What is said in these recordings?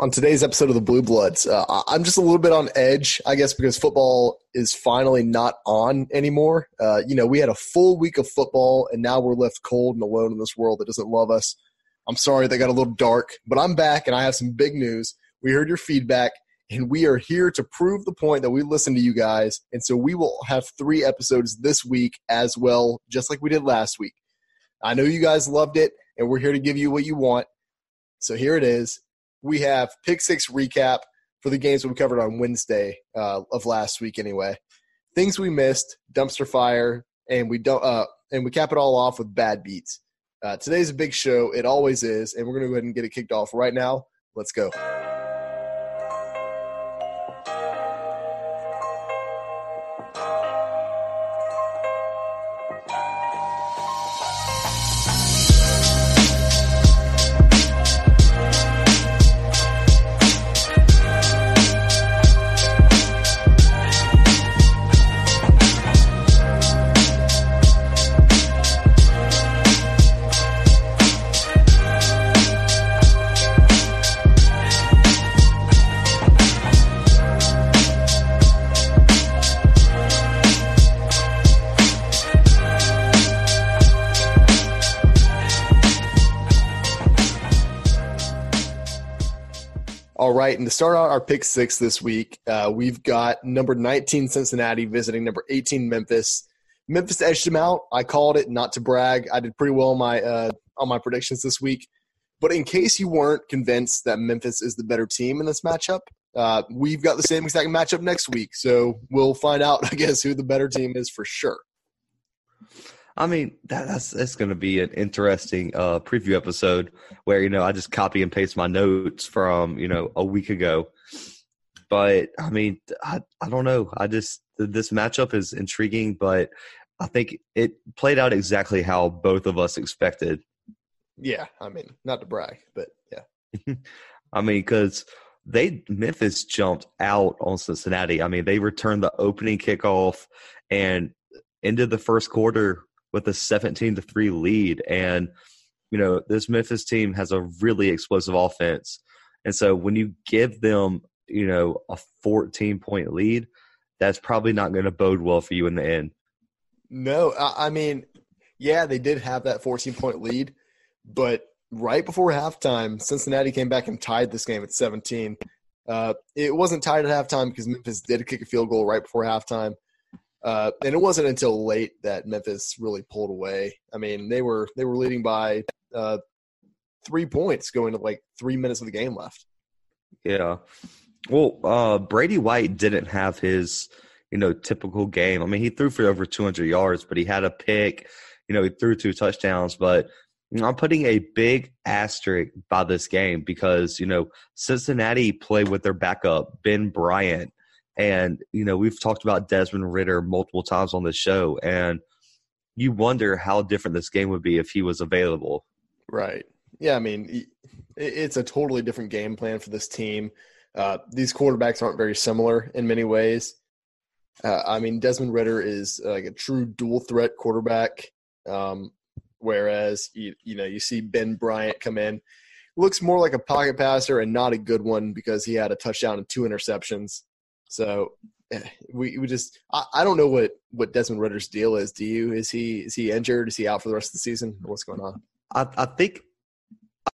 on today's episode of the Bluebloods. Uh, I'm just a little bit on edge, I guess, because football is finally not on anymore. Uh, you know, we had a full week of football, and now we're left cold and alone in this world that doesn't love us. I'm sorry that got a little dark, but I'm back, and I have some big news. We heard your feedback, and we are here to prove the point that we listen to you guys. And so we will have three episodes this week as well, just like we did last week. I know you guys loved it, and we're here to give you what you want. So here it is we have pick six recap for the games we covered on Wednesday uh, of last week. Anyway, things we missed, dumpster fire, and we don't. Uh, and we cap it all off with bad beats. Uh, today's a big show. It always is, and we're going to go ahead and get it kicked off right now. Let's go. To start out our pick six this week, uh, we've got number 19 Cincinnati visiting number 18 Memphis. Memphis edged them out. I called it, not to brag. I did pretty well on my uh, on my predictions this week. But in case you weren't convinced that Memphis is the better team in this matchup, uh, we've got the same exact matchup next week. So we'll find out, I guess, who the better team is for sure. I mean, that, that's that's going to be an interesting uh, preview episode where you know I just copy and paste my notes from you know a week ago. But I mean, I I don't know. I just this matchup is intriguing, but I think it played out exactly how both of us expected. Yeah, I mean, not to brag, but yeah. I mean, because they Memphis jumped out on Cincinnati. I mean, they returned the opening kickoff and ended the first quarter with a 17 to 3 lead. And you know this Memphis team has a really explosive offense. And so when you give them you know a 14 point lead that's probably not going to bode well for you in the end. No i mean yeah they did have that 14 point lead but right before halftime cincinnati came back and tied this game at 17 uh, it wasn't tied at halftime because memphis did kick a field goal right before halftime uh, and it wasn't until late that Memphis really pulled away. I mean, they were they were leading by uh, three points going to like three minutes of the game left. Yeah. Well, uh, Brady White didn't have his you know typical game. I mean, he threw for over 200 yards, but he had a pick. You know, he threw two touchdowns, but I'm putting a big asterisk by this game because you know Cincinnati played with their backup Ben Bryant and, you know, we've talked about Desmond Ridder multiple times on the show, and you wonder how different this game would be if he was available. Right. Yeah, I mean, it's a totally different game plan for this team. Uh, these quarterbacks aren't very similar in many ways. Uh, I mean, Desmond Ridder is like a true dual threat quarterback, um, whereas you, you know you see Ben Bryant come in, looks more like a pocket passer and not a good one because he had a touchdown and two interceptions. So we we just I, I don't know what what Desmond Ridder's deal is. Do you? Is he is he injured? Is he out for the rest of the season? What's going on? I, I think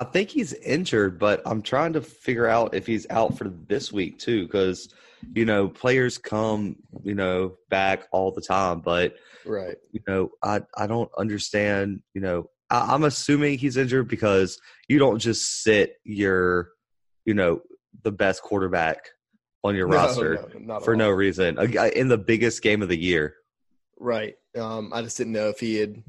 I think he's injured, but I'm trying to figure out if he's out for this week too, because you know players come you know back all the time, but right, you know I I don't understand. You know I, I'm assuming he's injured because you don't just sit your you know the best quarterback on your no, roster no, for no reason in the biggest game of the year. Right. Um, I just didn't know if he had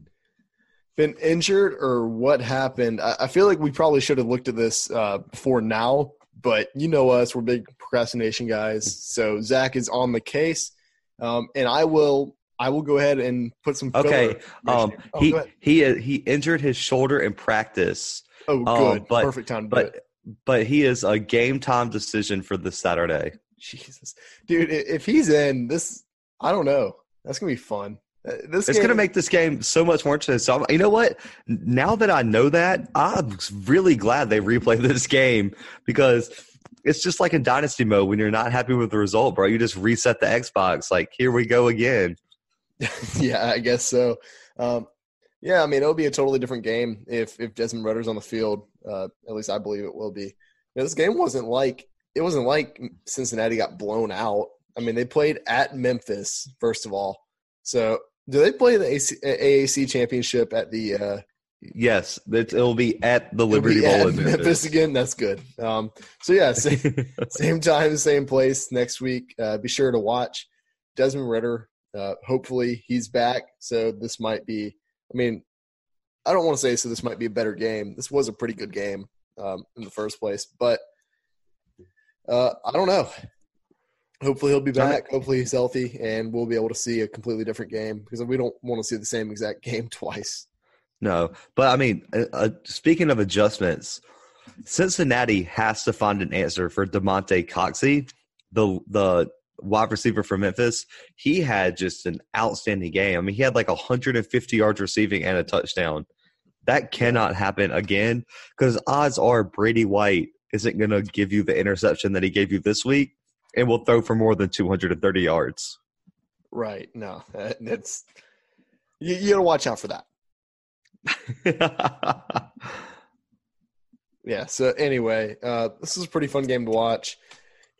been injured or what happened. I, I feel like we probably should have looked at this uh, before now, but you know us, we're big procrastination guys. So Zach is on the case, um, and I will. I will go ahead and put some. Okay. Um, oh, he he he injured his shoulder in practice. Oh, good. Um, but, Perfect time. but but he is a game time decision for this Saturday. Jesus, dude, if he's in this, I don't know. That's gonna be fun. Uh, this it's going to make this game so much more interesting. So, you know what? Now that I know that, I'm really glad they replayed this game because it's just like in dynasty mode when you're not happy with the result, bro. You just reset the Xbox. Like here we go again. yeah, I guess so. Um, yeah, I mean it'll be a totally different game if if Desmond Ridder's on the field. Uh, at least I believe it will be. You know, this game wasn't like it wasn't like Cincinnati got blown out. I mean, they played at Memphis first of all. So, do they play the AC, AAC championship at the? Uh, yes, it'll be at the Liberty Bowl in Memphis. Memphis. again. That's good. Um, so yeah, same, same time, same place next week. Uh, be sure to watch Desmond Ridder. Uh, hopefully, he's back. So this might be. I mean, I don't want to say so. This might be a better game. This was a pretty good game um, in the first place, but uh, I don't know. Hopefully he'll be back. Hopefully he's healthy, and we'll be able to see a completely different game because we don't want to see the same exact game twice. No, but I mean, uh, uh, speaking of adjustments, Cincinnati has to find an answer for Damonte Coxie, the the wide receiver for Memphis. He had just an outstanding game. I mean, he had like 150 yards receiving and a touchdown. That cannot happen again because odds are Brady White isn't going to give you the interception that he gave you this week and will throw for more than 230 yards. Right. No, it's you, you got to watch out for that. yeah. So anyway, uh, this is a pretty fun game to watch.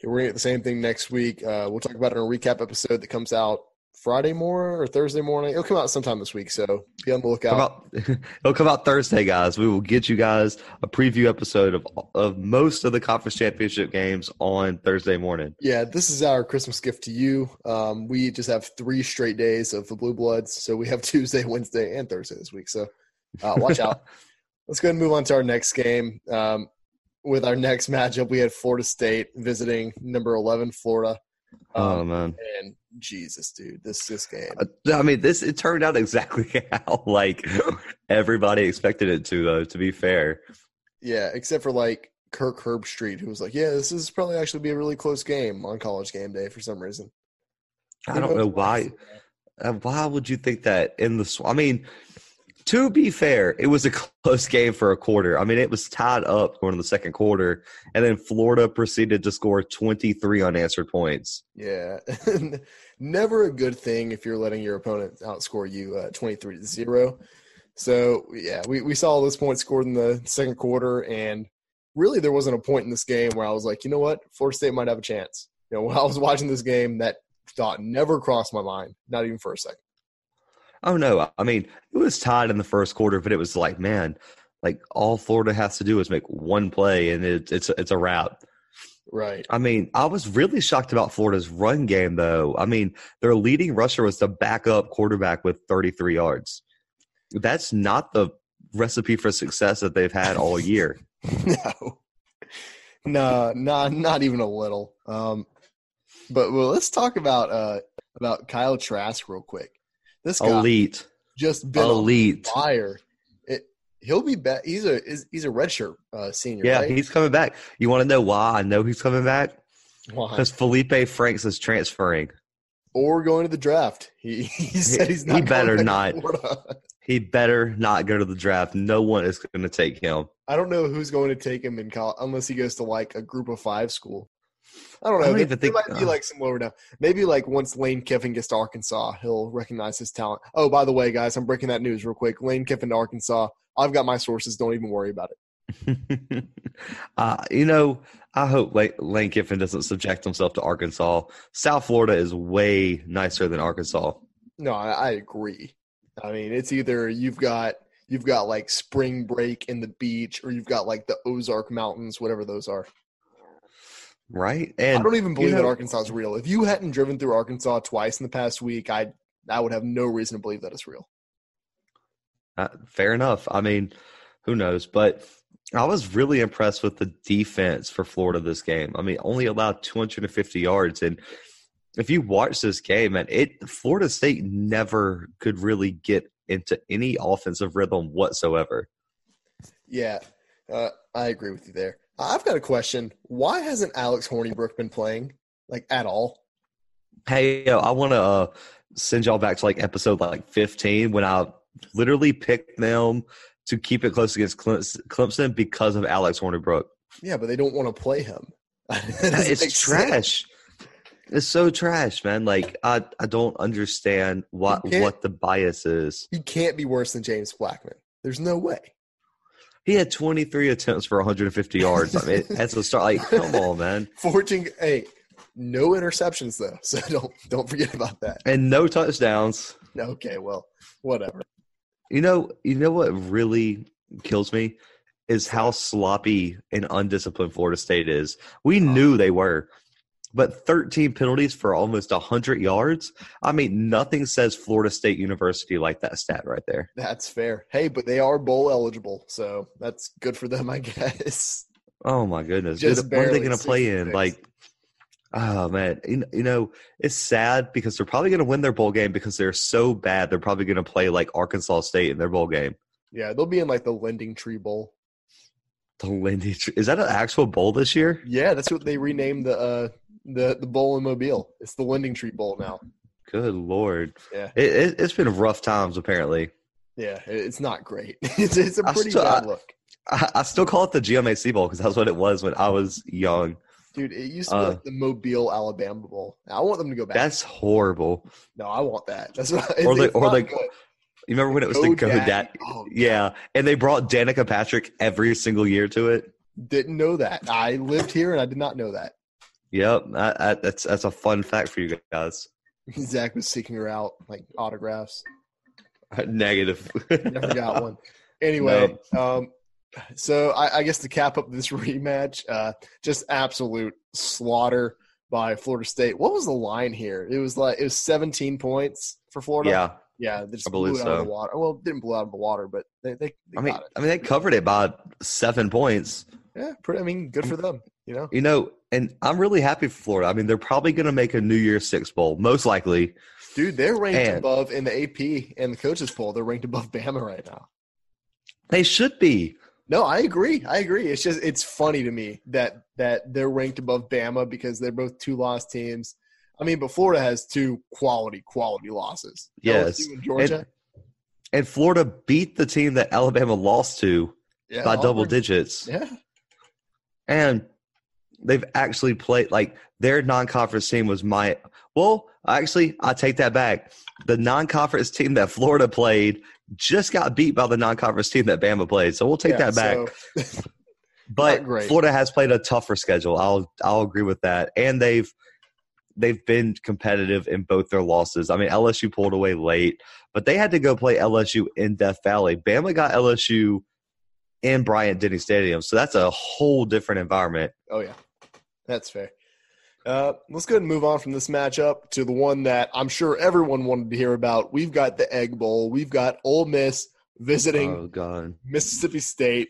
We're gonna get the same thing next week. Uh, we'll talk about it in a recap episode that comes out Friday morning or Thursday morning. It'll come out sometime this week, so be on the lookout. it'll come out Thursday, guys. We will get you guys a preview episode of of most of the conference championship games on Thursday morning. Yeah, this is our Christmas gift to you. Um, we just have three straight days of the Bluebloods, so we have Tuesday, Wednesday, and Thursday this week. So uh, watch out. Let's go and move on to our next game. Um, with our next matchup, we had Florida State visiting number eleven Florida. Oh, um, man! And Jesus, dude, this this game. Uh, I mean, this it turned out exactly how like everybody expected it to. Though, to be fair. Yeah, except for like Kirk Herbstreit, who was like, "Yeah, this is probably actually be a really close game on College Game Day for some reason." I don't know why. Uh, why would you think that in the? I mean, to be fair, it was a close game for a quarter. I mean, it was tied up going to the second quarter, and then Florida proceeded to score 23 unanswered points. Yeah. Never a good thing if you're letting your opponent outscore you uh, 23 to 0. So, yeah, we, we saw those points scored in the second quarter, and really there wasn't a point in this game where I was like, you know what, Florida State might have a chance. You know, while I was watching this game, that thought never crossed my mind, not even for a second. Oh no, I mean it was tied in the first quarter, but it was like, man, like all Florida has to do is make one play, and it, it's it's a wrap. Right. I mean, I was really shocked about Florida's run game, though. I mean, their leading rusher was the backup quarterback with 33 yards. That's not the recipe for success that they've had all year. no, no, not not even a little. Um, but well, let's talk about uh about Kyle Trask real quick. This guy elite, just been elite fire. It, he'll be back. He's a he's a redshirt uh, senior. Yeah, right? he's coming back. You want to know why I know he's coming back? Why? Because Feleipe Franks is transferring or going to the draft. He he said he's not. He better not. He better not go to the draft. No one is going to take him. I don't know who's going to take him in college unless he goes to like a group of five school. I don't know. I don't think, might be uh, like some lower down. Maybe like once Lane Kiffin gets to Arkansas, he'll recognize his talent. Oh, by the way, guys, I'm breaking that news real quick. Lane Kiffin to Arkansas. I've got my sources. Don't even worry about it. uh, you know, I hope Lane Kiffin doesn't subject himself to Arkansas. South Florida is way nicer than Arkansas. No, I, I agree. I mean, it's either you've got you've got like spring break in the beach, or you've got like the Ozark Mountains, whatever those are right? And I don't even believe you know, that Arkansas is real. If you hadn't driven through Arkansas twice in the past week, I I would have no reason to believe that it's real. Uh, fair enough. I mean, who knows? But I was really impressed with the defense for Florida this game. I mean, only allowed 250 yards, and if you watch this game, and it Florida State never could really get into any offensive rhythm whatsoever. Yeah, uh, I agree with you there. I've got a question. Why hasn't Alex Hornibrook been playing like at all? Hey, yo, I want to uh, send y'all back to like episode like 15 when I literally picked them to keep it close against Clemson because of Alex Hornibrook. Yeah, but they don't want to play him. it's trash. It's so trash, man. Like I, I don't understand what what the bias is. He can't be worse than James Blackman. There's no way. He had 23 attempts for 150 yards. I mean, that's a start. Like, come on, man. 14. Hey, no interceptions though, so don't don't forget about that. And no touchdowns. Okay, well, whatever. You know, you know what really kills me is how sloppy and undisciplined Florida State is. We oh. knew they were, but 13 penalties for almost 100 yards. I mean, nothing says Florida State University like that stat right there. That's fair. Hey, but they are bowl eligible, so that's good for them, I guess. Oh my goodness! Just what are they going to play in? Like, oh man, you, you know it's sad because they're probably going to win their bowl game because they're so bad. They're probably going to play like Arkansas State in their bowl game. Yeah, they'll be in like the LendingTree Bowl. The LendingTree is that an actual bowl this year? Yeah, that's what they renamed the uh, the the bowl in Mobile. It's the LendingTree Bowl now. Good lord. Yeah, it, it, has been rough times apparently. Yeah, it's not great. It's, it's a pretty still, bad look. I, I, still call it the GMAC Bowl because that's what it was when I was young. Dude, it used to be uh, like the Mobile, Alabama Bowl. I want them to go back. That's horrible. No, I want that. That's what. Or like, or like, you remember when it was Go the Go Daddy? Daddy? Oh, yeah, and they brought Danica Patrick every single year to it. Didn't know that. I lived here and I did not know that. Yep, I, I, that's that's a fun fact for you guys. Zach was seeking her out like autographs. Negative. Never got one. Anyway, no. um, so I, I, guess to cap up this rematch, uh, just absolute slaughter by Florida State. What was the line here? It was like it was 17 points for Florida. Yeah, yeah, they just I blew it out so. of the water. Well, didn't blow out of the water, but they, they, they I mean, I mean, they covered it by seven points. Yeah, pretty. I mean, good for them. You know. You know, and I'm really happy for Florida. I mean, they're probably going to make a New Year's Six bowl, most likely. Dude, they're ranked and, above in the AP and the coaches poll. They're ranked above Bama right now. They should be. No, I agree. I agree. It's just it's funny to me that that they're ranked above Bama because they're both two lost teams. I mean, but Florida has two quality quality losses. Yes, Georgia. And, and Florida beat the team that Alabama lost to yeah, by double digits. Yeah. And they've actually played like their non-conference team was my well actually i take that back the non-conference team that florida played just got beat by the non-conference team that bama played so we'll take yeah, that back so, but florida has played a tougher schedule i'll i'll agree with that and they've they've been competitive in both their losses. I mean, LSU pulled away late, but they had to go play LSU in Death Valley. Bama got LSU in Bryant Denny Stadium, so that's a whole different environment. Oh yeah, that's fair. Uh, let's go ahead and move on from this matchup to the one that I'm sure everyone wanted to hear about. We've got the Egg Bowl. We've got Ole Miss visiting oh, God. Mississippi State,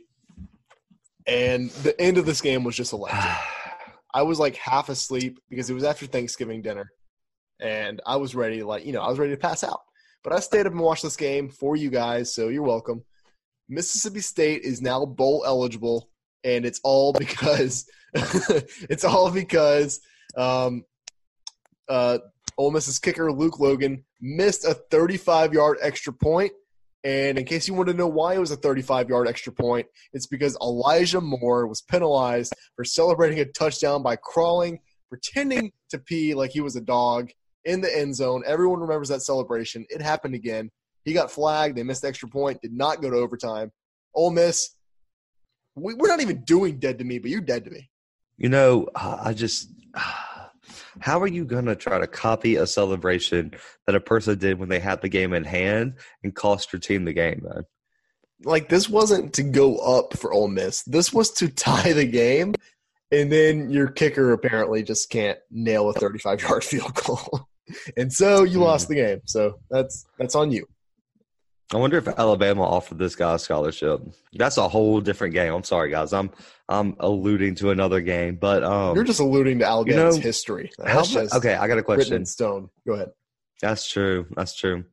and the end of this game was just electric. I was like half asleep because it was after Thanksgiving dinner, and I was ready, like you know, I was ready to pass out. But I stayed up and watched this game for you guys, so you're welcome. Mississippi State is now bowl eligible, and it's all because it's all because um, uh, Ole Miss's kicker Luke Logan missed a 35 yard extra point. and in case you want to know why it was a 35 yard extra point, it's because Elijah Moore was penalized for celebrating a touchdown by crawling, pretending to pee like he was a dog in the end zone. Everyone remembers that celebration. It happened again. He got flagged. They missed the extra point, did not go to overtime. Ole Miss, we, we're not even doing dead to me, but you're dead to me. You know, I just. How are you going to try to copy a celebration that a person did when they had the game in hand and cost your team the game, man? Like, this wasn't to go up for Ole Miss. This was to tie the game, and then your kicker apparently just can't nail a 35 yard field goal. and so you mm. lost the game. So that's that's on you. I wonder if Alabama offered this guy a scholarship. That's a whole different game. I'm sorry, guys. I'm I'm alluding to another game, but um, you're just alluding to Alabama's you know, history. How, okay, I got a question. stone. Go ahead. That's true. That's true.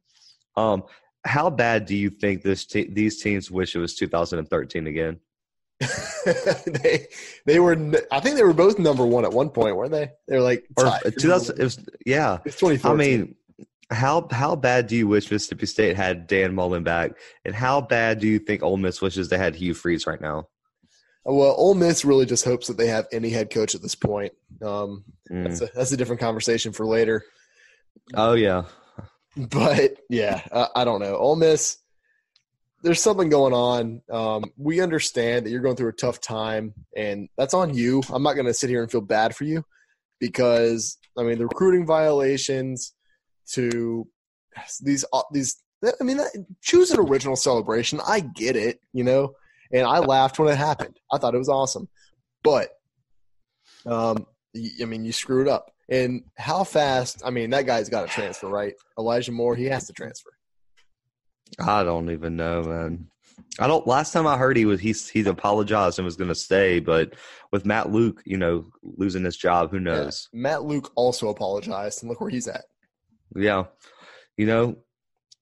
Um, how bad do you think this te- these teams wish it was 2013 again? they they were. I think they were both number one at one point, weren't they? They were like or 2000. It was yeah. It's 2014. I mean how how bad do you wish Mississippi State had Dan Mullen back, and how bad do you think Ole Miss wishes they had Hugh Freeze right now? Well, Ole Miss really just hopes that they have any head coach at this point. Um, Mm. that's, a, that's a different conversation for later. Oh yeah, But yeah, I, I don't know. Ole Miss, there's something going on. Um, we understand that you're going through a tough time, and that's on you. I'm not going to sit here and feel bad for you because I mean the recruiting violations to these uh, these. I mean, that, choose an original celebration. I get it, you know, and I laughed when it happened. I thought it was awesome, but um, y- I mean, you screwed up. And how fast? I mean, that guy's got to transfer, right? Elijah Moore, he has to transfer. I don't even know, man. I don't. Last time I heard, he was he's he's apologized and was going to stay, but with Matt Luke, you know, losing his job, who knows? Yeah. Matt Luke also apologized, and look where he's at. Yeah. You know,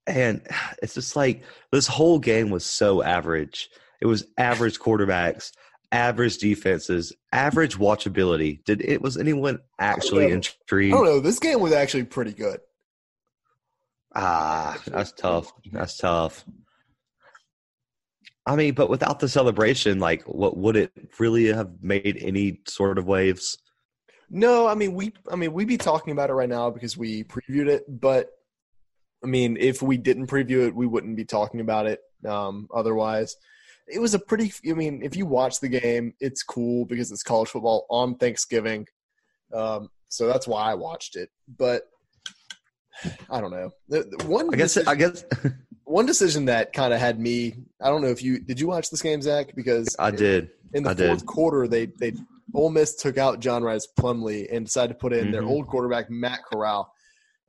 and it's just like this whole game was so average. It was average quarterbacks, average defenses, average watchability. Did it was anyone actually. I intrigued? don't know. This game was actually pretty good. Ah, that's tough. That's tough. I mean, but without the celebration, like, what would it really have made any sort of waves? No, I mean we I mean we'd be talking about it right now because we previewed it, but I mean if we didn't preview it, we wouldn't be talking about it um, otherwise. It was a pretty I mean, if you watch the game, it's cool because it's college football on Thanksgiving. Um, so that's why I watched it. But I don't know. One I guess. decision, I guess one decision that kind of had me. I don't know if you did. You watch this game, Zach? Because I did. in the I fourth did. quarter, they they Ole Miss took out John Rhys Plumlee and decided to put in their Mhm. old quarterback Matt Corral.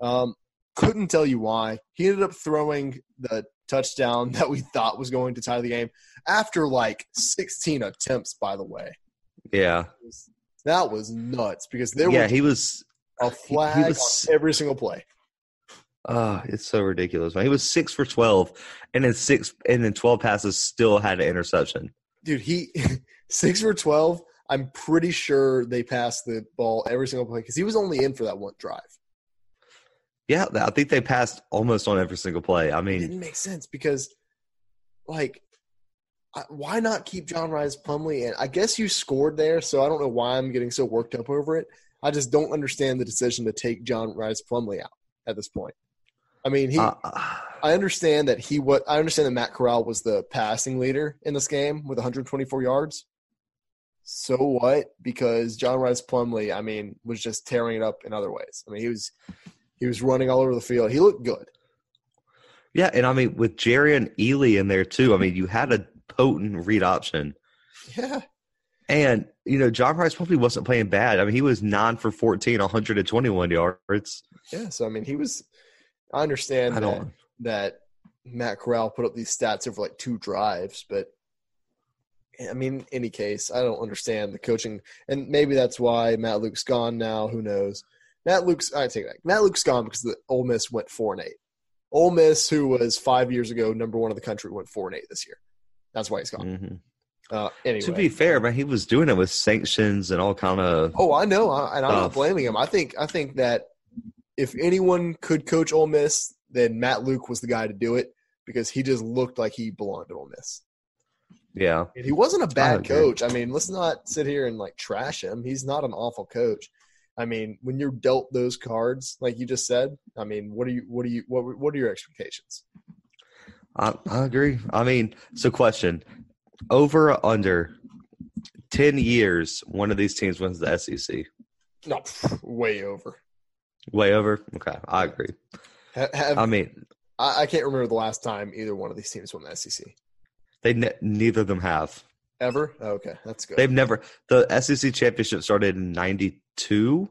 Um, couldn't tell you why. He ended up throwing the touchdown that we thought was going to tie the game after like 16 attempts. By the way, Yeah. that was nuts because there yeah, was he was. a flag was- on every single play. Oh, it's so ridiculous, man. He was six for twelve, and then six, and then twelve passes still had an interception. Dude, he six for 12. I'm pretty sure they passed the ball every single play because he was only in for that one drive. Yeah, I think they passed almost on every single play. I it mean, didn't make sense because, like, why not keep John Rhys Plumlee? And I guess you scored there, so I don't know why I'm getting so worked up over it. I just don't understand the decision to take John Rhys Plumlee out at this point. I mean, he. uh, I understand that he what I understand that Matt Corral was the passing leader in this game with 124 yards. So what? Because John Rhys Plumlee, I mean, was just tearing it up in other ways. I mean, he was he was running all over the field. He looked good. yeah, and I mean with Jerrion Ealy in there too. I mean, you had a potent read option. Yeah. And you know, John Rice probably wasn't playing bad. I mean, he was nine for 14, 121 yards. Yeah, so I mean, he was. I understand I that, that Matt Corral put up these stats over like two drives, but I mean, in any case, I don't understand the coaching, and maybe that's why Matt Luke's gone now. Who knows? Matt Luke's. I take it back. Matt Luke's gone because the Ole Miss went four and eight. Ole Miss, who was five years ago number one in the country, went four and eight this year. That's why he's gone. Mhm. Uh, anyway, To be fair, man, he was doing it with sanctions and all kind of. Oh, I know, I- and I'm not blaming him. I think I think that if anyone could coach Ole Miss, then Matt Luke was the guy to do it because he just looked like he belonged to Ole Miss. Yeah, And he wasn't a bad coach. I mean, let's not sit here and like trash him. He's not an awful coach. I mean, when you're dealt those cards, like you just said, I mean, what are you? What are you? What What are your expectations? I, I agree. I mean, so question: over or under ten years, one of these teams wins the SEC. No, way over. Way over. Okay, I agree. Ha- Have, I mean, I, I can't remember the last time either one of these teams won the SEC. They ne- neither of them have. Ever? Okay, that's good. They've never. The SEC championship started in '92,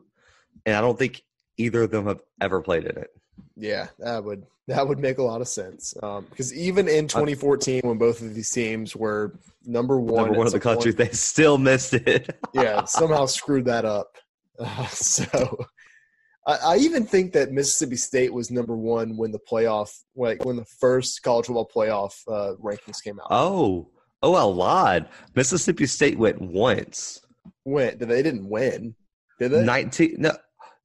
and I don't think either of them have ever played in it. Yeah, that would that would make a lot of sense. Um, because even in 2014, when both of these teams were number one, Number one of the country, point, they still missed it. yeah, somehow screwed that up. Uh, so, I, I even think that Mississippi State was number one when the playoff, like when the first college football playoff uh, rankings came out. oh, oh, a lot. Mississippi State went once. When they didn't win, did they? 19, no,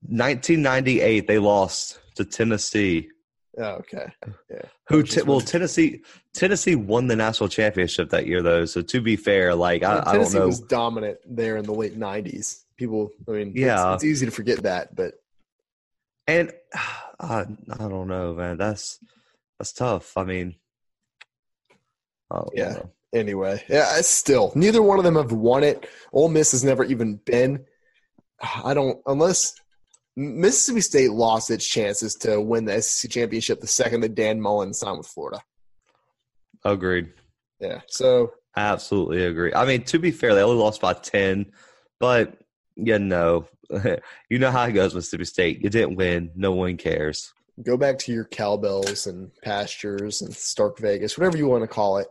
1998, they lost to Tennessee. Oh, okay. Yeah. Who? T- well, Tennessee. Tennessee won the national championship that year, though. So to be fair, like I, I don't know. was dominant there in the late '90s. People, I mean, yeah, it's, it's easy to forget that, but and uh, I don't know, man. That's that's tough. I mean, I yeah. Know. Anyway, yeah. Still, neither one of them have won it. Ole Miss has never even been. I don't unless Mississippi State lost its chances to win the SEC championship the second that Dan Mullen signed with Florida. Agreed. Yeah. So absolutely agree. I mean, to be fair, they only lost by ten, but yeah, no, you know how it goes, Mississippi State. You didn't win. No one cares. Go back to your cowbells and pastures and Stark Vegas, whatever you want to call it.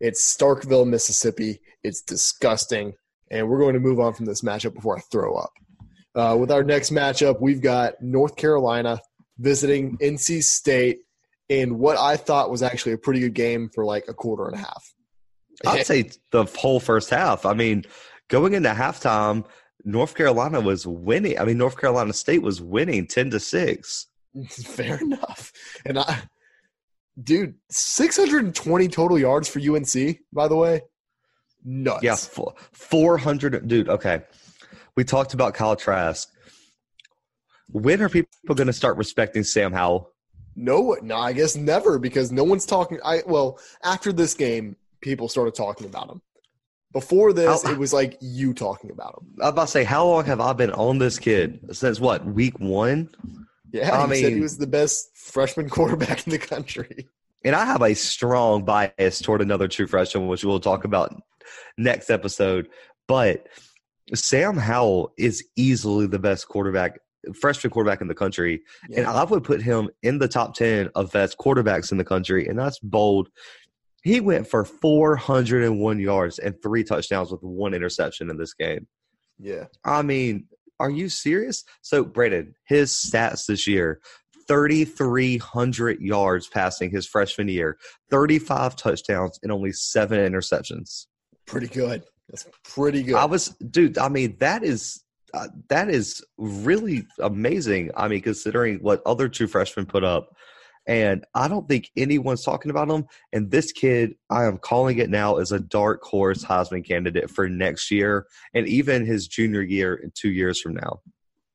It's Starkville, Mississippi. It's disgusting, and we're going to move on from this matchup before I throw up. Uh, with our next matchup, we've got North Carolina visiting NC State in what I thought was actually a pretty good game for like a quarter and a half. I'd say the whole first half. I mean, going into halftime, North Carolina was winning. I mean, North Carolina State was winning 10 to 6. Fair enough. And I, dude, 620 total yards for UNC, by the way. Nuts. Yeah, 400. Dude, okay we talked about Kyle Trask. When are people going to start respecting Sam Howell? No, no, I guess never because no one's talking. I well, after this game, people started talking about him. Before this, how, it was like you talking about him. I was about to say, how long have I been on this kid since what week one? Yeah, I mean, said he was the best freshman quarterback in the country. And I have a strong bias toward another true freshman, which we'll talk about next episode. But Sam Howell is easily the best quarterback, freshman quarterback in the country. Yeah. And I would put him in the top 10 of best quarterbacks in the country. And that's bold. He went for 401 yards and three touchdowns with one interception in this game. Yeah. I mean, are you serious? So, Braden, his stats this year 3,300 yards passing his freshman year, 35 touchdowns, and only seven interceptions. Pretty good. That's pretty good. I was, dude. I mean, that is uh, that is really amazing. I mean, considering what other two freshmen put up, and I don't think anyone's talking about him. And this kid, I am calling it now, is a dark horse Heisman candidate for next year, and even his junior year in two years from now.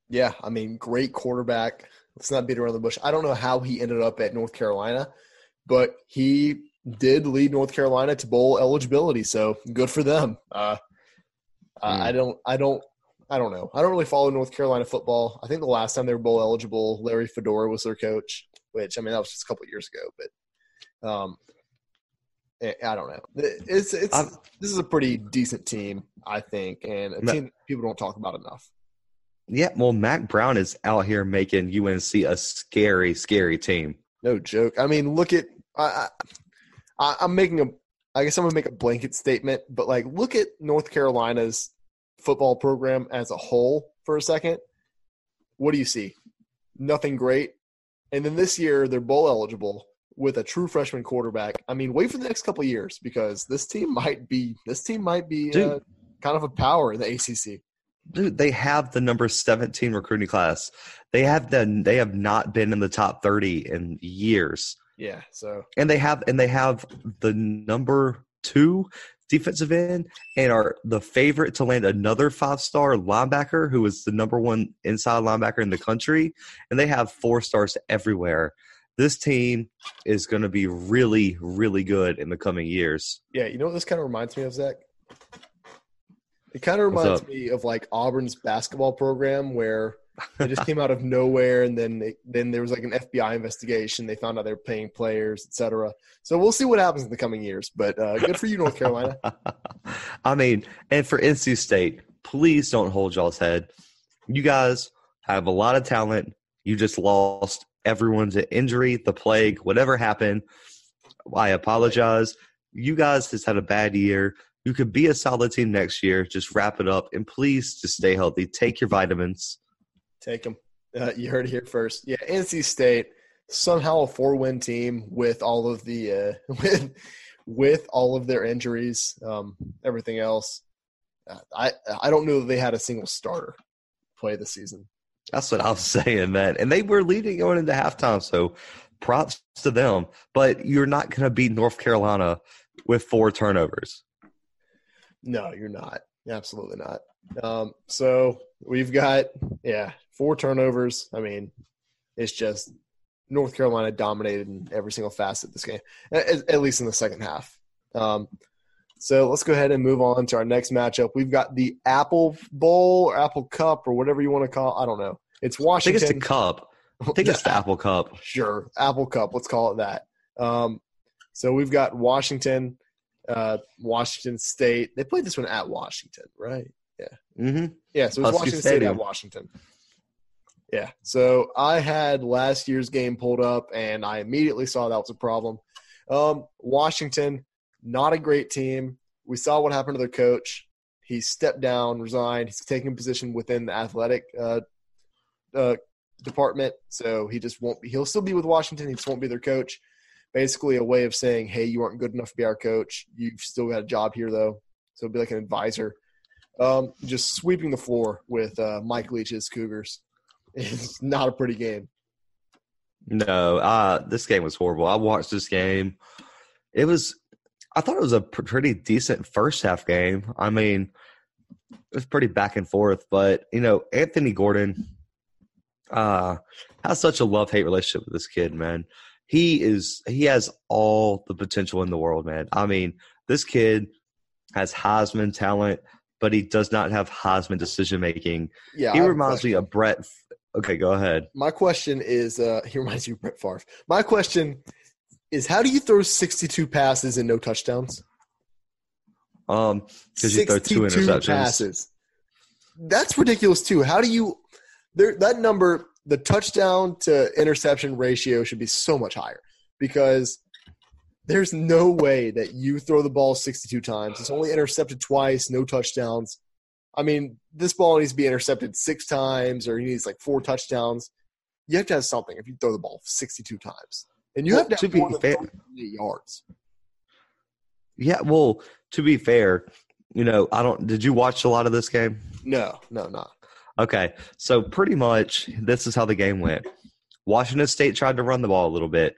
Yeah, I mean, great quarterback. Let's not beat around the bush. I don't know how he ended up at North Carolina, but he did lead North Carolina to bowl eligibility, so good for them. Uh, mm. I don't, I don't, I don't know. I don't really follow North Carolina football. I think the last time they were bowl eligible, Larry Fedora was their coach, which I mean that was just a couple years ago. But um, eh, I don't know. It's it's I've, this is a pretty decent team, I think, and a team people don't talk about enough. Yeah, well, Mack Brown is out here making UNC a scary, scary team. No joke. I mean, look at I, I, I'm making a. I guess I'm gonna make a blanket statement, but like, look at North Carolina's football program as a whole for a second. What do you see? Nothing great. And then this year they're bowl eligible with a true freshman quarterback. I mean, wait for the next couple years because this team might be this team might be uh, kind of a power in the ACC. Dude, they have the number 17 recruiting class. They have the they have not been in the top 30 in years. Yeah. So and they have and they have the number two defensive end and are the favorite to land another five star linebacker who is the number one inside linebacker in the country. And they have four stars everywhere. This team is going to be really, really good in the coming years. Yeah, you know what this kind of reminds me of, Zach? It kind of reminds me of like Auburn's basketball program where it just came out of nowhere, and then they, then there was like an FBI investigation. They found out they were paying players, etc. So we'll see what happens in the coming years. But uh, good for you, North Carolina. I mean, and for NC State, please don't hold y'all's head. You guys have a lot of talent. You just lost everyone's injury, the plague, whatever happened. I apologize. You guys just had a bad year. You could be a solid team next year. Just wrap it up, and please just stay healthy. Take your vitamins Take them. Uh, you heard it here first. Yeah, NC State somehow a four-win team with all of the uh, with with all of their injuries, um, everything else. Uh, I I don't know that they had a single starter play the season. That's what I was saying, man. And they were leading going into halftime, so props to them. But you're not going to beat North Carolina with four turnovers. No, you're not. Absolutely not. Um, so we've got yeah four turnovers. I mean, it's just North Carolina dominated in every single facet this game, at, at least in the second half. Um, so let's go ahead and move on to our next matchup. We've got the Apple Bowl or Apple Cup or whatever you want to call. it. I don't know. It's Washington. I think it's the Cup. I think it's the Apple Cup. Sure, Apple Cup. Let's call it that. Um, so we've got Washington, uh, Washington State. They played this one at Washington, right? Yeah. Mm-hmm. Yeah. So it's Washington Stadium. State at Washington. Yeah. So I had last year's game pulled up, and I immediately saw that was a problem. Um, Washington, not a great team. We saw what happened to their coach. He stepped down, resigned. He's taking a position within the athletic uh, uh, department, so he just won't be. He'll still be with Washington. He just won't be their coach. Basically, a way of saying, "Hey, you aren't good enough to be our coach. You've still got a job here, though." So it'll be like an advisor. Um, just sweeping the floor with uh, Mike Leach's Cougars. It's not a pretty game. No, uh, this game was horrible. I watched this game. It was, I thought it was a pretty decent first half game. I mean, it was pretty back and forth, but you know, Anthony Gordon uh, has such a love hate relationship with this kid, man. He is, he has all the potential in the world, man. I mean, this kid has Heisman talent, but he does not have Heisman decision making. Yeah, he reminds me of Brett Okay, go ahead. My question is uh he reminds you of Brett Favre. My question is how do you throw 62 passes and no touchdowns? Um because you throw two interceptions. Passes. That's ridiculous too. How do you there that number the touchdown to interception ratio should be so much higher because there's no way that you throw the ball 62 times. It's only intercepted twice, no touchdowns. I mean, this ball needs to be intercepted six times or he needs like four touchdowns. You have to have something if you throw the ball 62 times. And you well, have to, to be fair, yards. Yeah, well, to be fair, you know, I don't did you watch a lot of this game? No, no, not. Okay. So pretty much this is how the game went. Washington State tried to run the ball a little bit.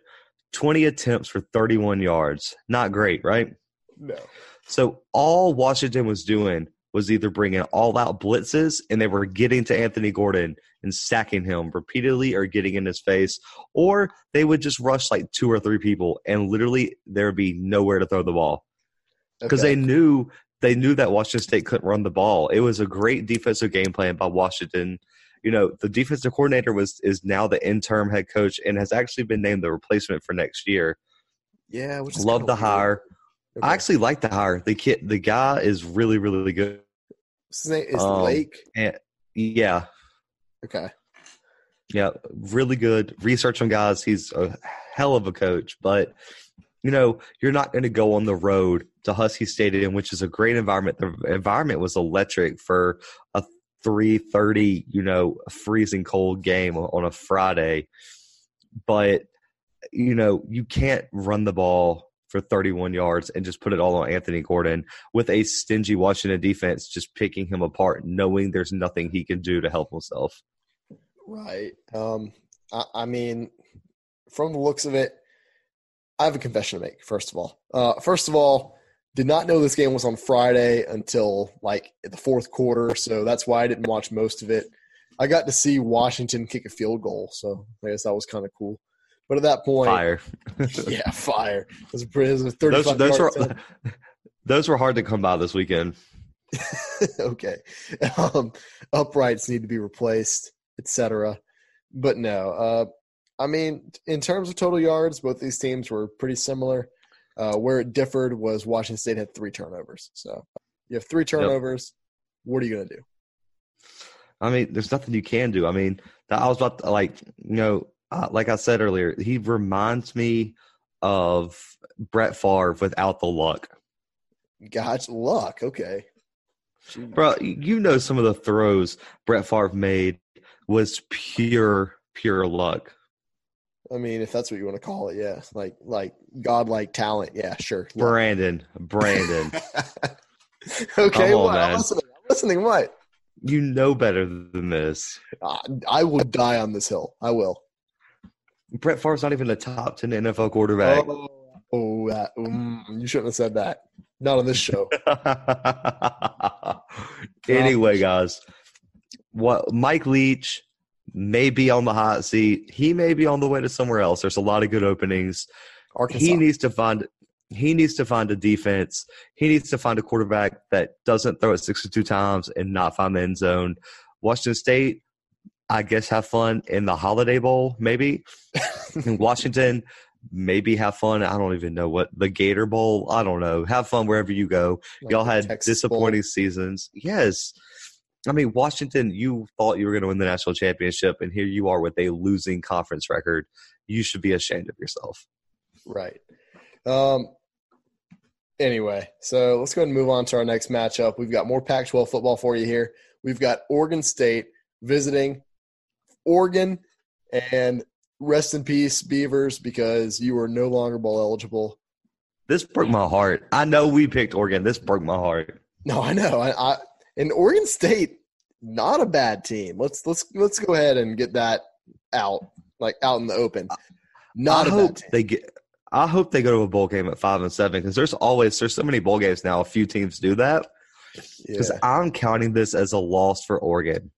20 attempts for 31 yards. Not great, right? No. So all Washington was doing was either bringing all out blitzes and they were getting to Anthony Gordon and sacking him repeatedly or getting in his face, or they would just rush like two or three people and literally there would be nowhere to throw the ball because okay. they knew they knew that Washington State couldn't run the ball. It was a great defensive game plan by Washington. You know, the defensive coordinator was is now the interim head coach and has actually been named the replacement for next year. Yeah, love the weird. hire. Okay. I actually like the hire. The kid, the guy is really, really good. His name is um, Lake. And, yeah. Okay. Yeah, really good research on guys. He's a hell of a coach, but you know, you're not going to go on the road to Husky Stadium, which is a great environment. The environment was electric for a 3:30, you know, freezing cold game on a Friday. But you know, you can't run the ball for 31 yards and just put it all on Anthony Gordon with a stingy Washington defense just picking him apart, knowing there's nothing he can do to help himself. Right. Um, I, I mean, from the looks of it, I have a confession to make. First of all, uh, first of all, did not know this game was on Friday until like the fourth quarter, so that's why I didn't watch most of it. I got to see Washington kick a field goal, so I guess that was kind of cool. But at that point, fire. yeah, fire. It was, it was those, those were those were hard to come by this weekend. okay, um, uprights need to be replaced, etc. But no, uh, I mean, in terms of total yards, both these teams were pretty similar. Uh, where it differed was Washington State had three turnovers. So you have three turnovers. Yep. What are you going to do? I mean, there's nothing you can do. I mean, I was about to, like, you know, uh, like I said earlier, he reminds me of Brett Favre without the luck. God's luck. Okay. Bro, you know some of the throws Brett Favre made was pure, pure luck. I mean, if that's what you want to call it, yeah, like like godlike talent, yeah, sure. Brandon, Brandon. okay, on, what? I'm listening. I'm listening. What? You know better than this. Uh, I will die on this hill. I will. Brett Favre's not even a top ten NFL quarterback. Oh, oh that, mm, you shouldn't have said that. Not on this show. anyway, guys, what Mike Leach may be on the hot seat. He may be on the way to somewhere else. There's a lot of good openings. Arkansas. He needs to find he needs to find a defense. He needs to find a quarterback that doesn't throw it 62 times and not find the end zone. Washington State, I guess, have fun in the Holiday Bowl, maybe. in Washington, maybe have fun. I don't even know what the Gator Bowl. I don't know. Have fun wherever you go. Like Y'all had disappointing Bowl. seasons. Yes. I mean, Washington, you thought you were going to win the national championship, and here you are with a losing conference record. You should be ashamed of yourself. Right. Um. Anyway, so let's go ahead and move on to our next matchup. We've got more Pac-12 football for you here. We've got Oregon State visiting Oregon, and rest in peace, Beavers, because you are no longer bowl eligible. This broke my heart. I know we picked Oregon. This broke my heart. No, I know. I, I and Oregon State, not a bad team. Let's let's let's go ahead and get that out, like out in the open. Not I a hope bad team. they get. I hope they go to a bowl game at five and seven because there's always there's so many bowl games now. A few teams do that because Yeah, I'm counting this as a loss for Oregon.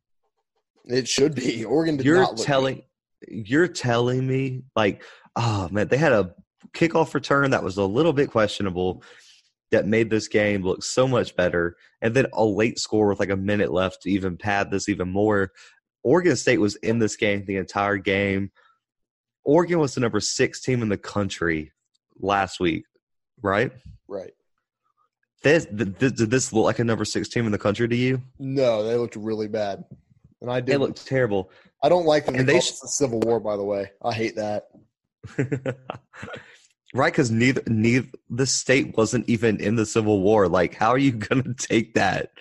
it should be. Oregon You're telling you're telling me like oh man they had a kickoff return that was a little bit questionable that made this game look so much better and then a late score with like a minute left to even pad this even more oregon state was in this game the entire game oregon was the number six team in the country last week right right. this, th- th- did this look like a number six team in the country to you No, they looked really bad, and I they did. looked terrible I don't like that they, and they sh- the Civil War. By the way, I hate that. right because neither neither the state wasn't even in the civil war like how are you gonna take that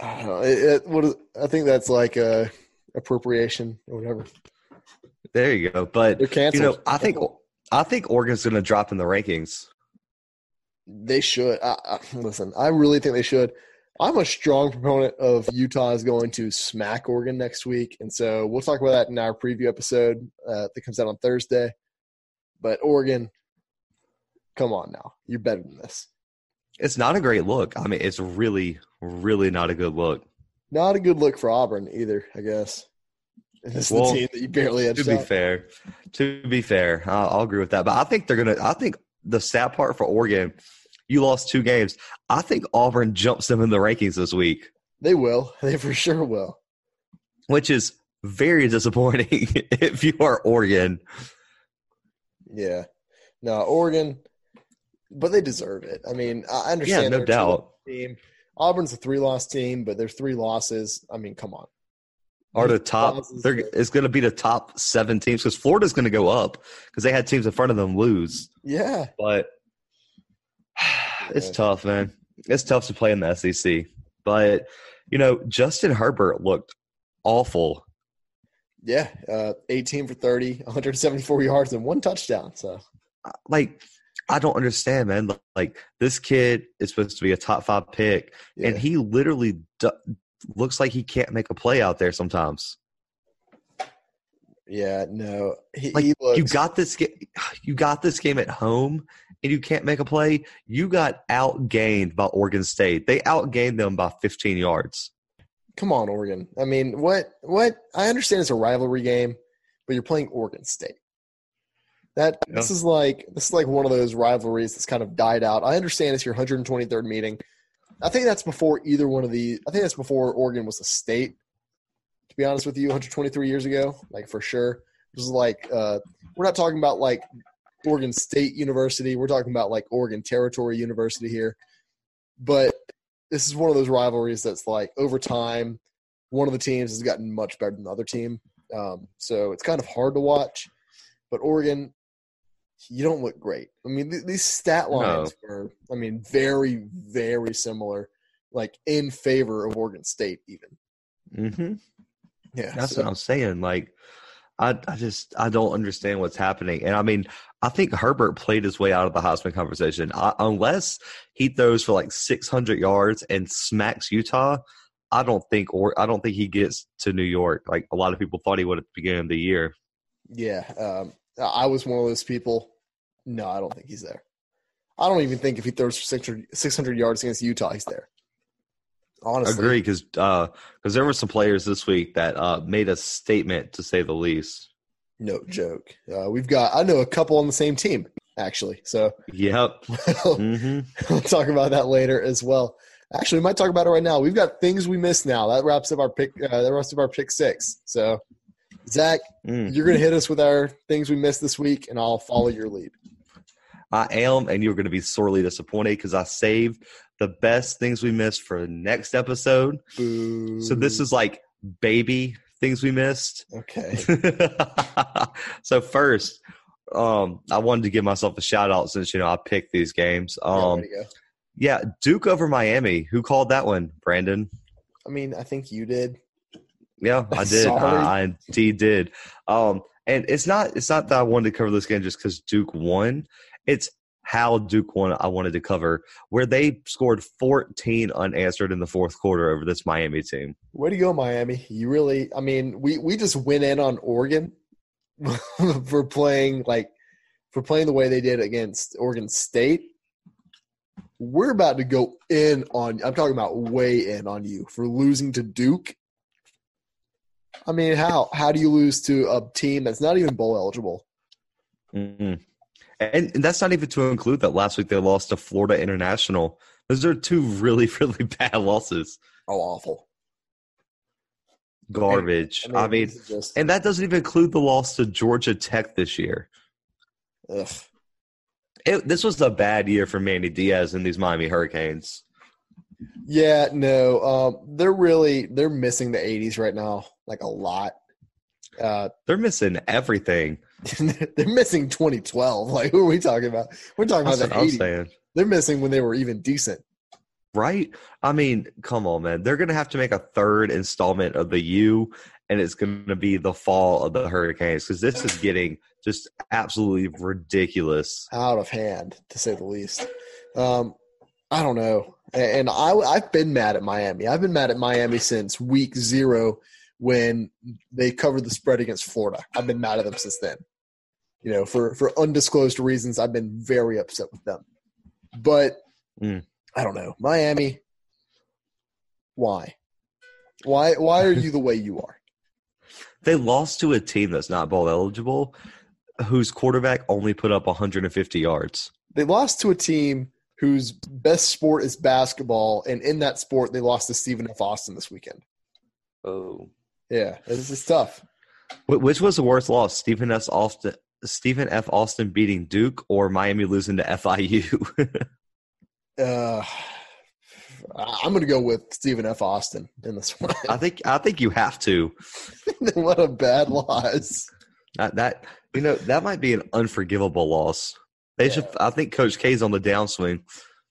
I know. It, it, what is, I think that's like uh, appropriation or whatever. there you go but you know i think i think oregon's gonna drop in the rankings They should. I, I, listen, I really think they should. I'm a strong proponent of Utah is going to smack Oregon next week, and so we'll talk about that in our preview episode uh, that comes out on Thursday. But Oregon, come on now, you're better than this. it's not a great look i mean it's really really not a good look Not a good look for Auburn either, I guess. Is Well, the team that you barely to edged be fair to be fair I'll, I'll agree with that but i think they're gonna i think the sad part for oregon you lost two games i think auburn jumps them in the rankings this week They will. They for sure will. which is very disappointing if you are oregon Yeah. No, Oregon, but they deserve it. I mean, I understand. Yeah, no they're a two-loss doubt. Team. Auburn's a three-loss team, but there's three losses. I mean, come on. are the top they're it's going to be the top seven teams because florida's going to go up because they had teams in front of them lose Yeah. but it's Yeah. tough man it's tough to play in the sec but you know justin herbert looked awful Yeah. Uh, 18 for 30, 174 yards, and one touchdown. So, like i don't understand man like this kid is supposed to be a top five pick yeah. and he literally d- looks like he can't make a play out there sometimes yeah, no. He, Like he looks, you got this game you got this game at home and you can't make a play you got outgained by oregon state they outgained them by 15 yards come on, Oregon. I mean, what, what? I understand it's a rivalry game, but you're playing Oregon State. That this is like this is like one of those rivalries that's kind of died out. I understand it's your 123rd meeting. I think that's before either one of the. I think that's before Oregon was a state. To be honest with you, 123 years ago, like for sure. This is like uh, we're not talking about like Oregon State University. We're talking about like Oregon Territory University here. But this is one of those rivalries that's like over time, one of the teams has gotten much better than the other team. Um, so it's kind of hard to watch. But Oregon, you don't look great. I mean, th- these stat lines were, I mean, very, very similar, like in favor of Oregon State, even. mm-hmm. Yeah. That's so- what I'm saying. Like, I, I just I don't understand what's happening. And I mean, I think Herbert played his way out of the Heisman conversation. I, unless he throws for like 600 yards and smacks Utah, I don't think or I don't think he gets to New York. Like a lot of people thought he would at the beginning of the year. Yeah, um, I was one of those people. No, I don't think he's there. I don't even think if he throws for 600, 600 yards against Utah, he's there. Honestly, agree because because there were some players this week that uh, made a statement to say the least. No joke. Uh, we've got I know a couple on the same team actually. So yep, mm-hmm. we'll talk about that later as well. Actually, we might talk about it right now. We've got things we missed now. That wraps up our pick. Uh, that wraps up our pick six. So, Zach, mm. you're going to hit us with our things we missed this week, and I'll follow your lead. I am, and you're going to be sorely disappointed because I saved the best things we missed for the next episode. Ooh. So this is like baby things we missed. Okay. so first, um, I wanted to give myself a shout out since you know I picked these games. Um, yeah, yeah, Duke over Miami. Who called that one, Brandon? I mean, I think you did. Yeah, I did. I, I indeed did. Um, and it's not it's not that I wanted to cover this game just because Duke won. It's how Duke won. I wanted to cover where they scored 14 unanswered in the fourth quarter over this Miami team. Way to go, Miami! You really, I mean, we we just went in on Oregon for playing like for playing the way they did against Oregon State. We're about to go in on. I'm talking about way in on you for losing to Duke. I mean, how how do you lose to a team that's not even bowl eligible? Mm-hmm. And, and that's not even to include that last week they lost to Florida International. Those are two really, really bad losses. Oh, awful. Garbage. I mean, I mean just... and that doesn't even include the loss to Georgia Tech this year. Ugh. It, this was a bad year for Manny Diaz and these Miami Hurricanes. Yeah, no, um, they're really they're missing the '80s right now, like a lot. Uh, they're missing everything. they're missing 2012. Like, who are we talking about? We're talking That's about the 80s. They're missing when they were even decent. Right? I mean, come on, man. They're going to have to make a third installment of the U, and it's going to be the fall of the Hurricanes because this is getting just absolutely ridiculous. Out of hand, to say the least. Um, I don't know. And I, I've been mad at Miami. I've been mad at Miami since week zero when they covered the spread against Florida. I've been mad at them since then. You know, for for undisclosed reasons, I've been very upset with them. But mm. I don't know, Miami. Why? Why? Why are you the way you are? They lost to a team that's not bowl eligible, whose quarterback only put up 150 yards. They lost to a team whose best sport is basketball, and in that sport, they lost to Stephen F. Austin this weekend. Oh, yeah, this is tough. Which was the worst loss? Stephen F. Austin, Stephen F. Austin beating Duke, or Miami losing to FIU? uh, I'm going to go with Stephen F. Austin in this one. I think I think you have to. what a bad loss. That, that you know that might be an unforgivable loss. They yeah. should. I think Coach K's on the downswing.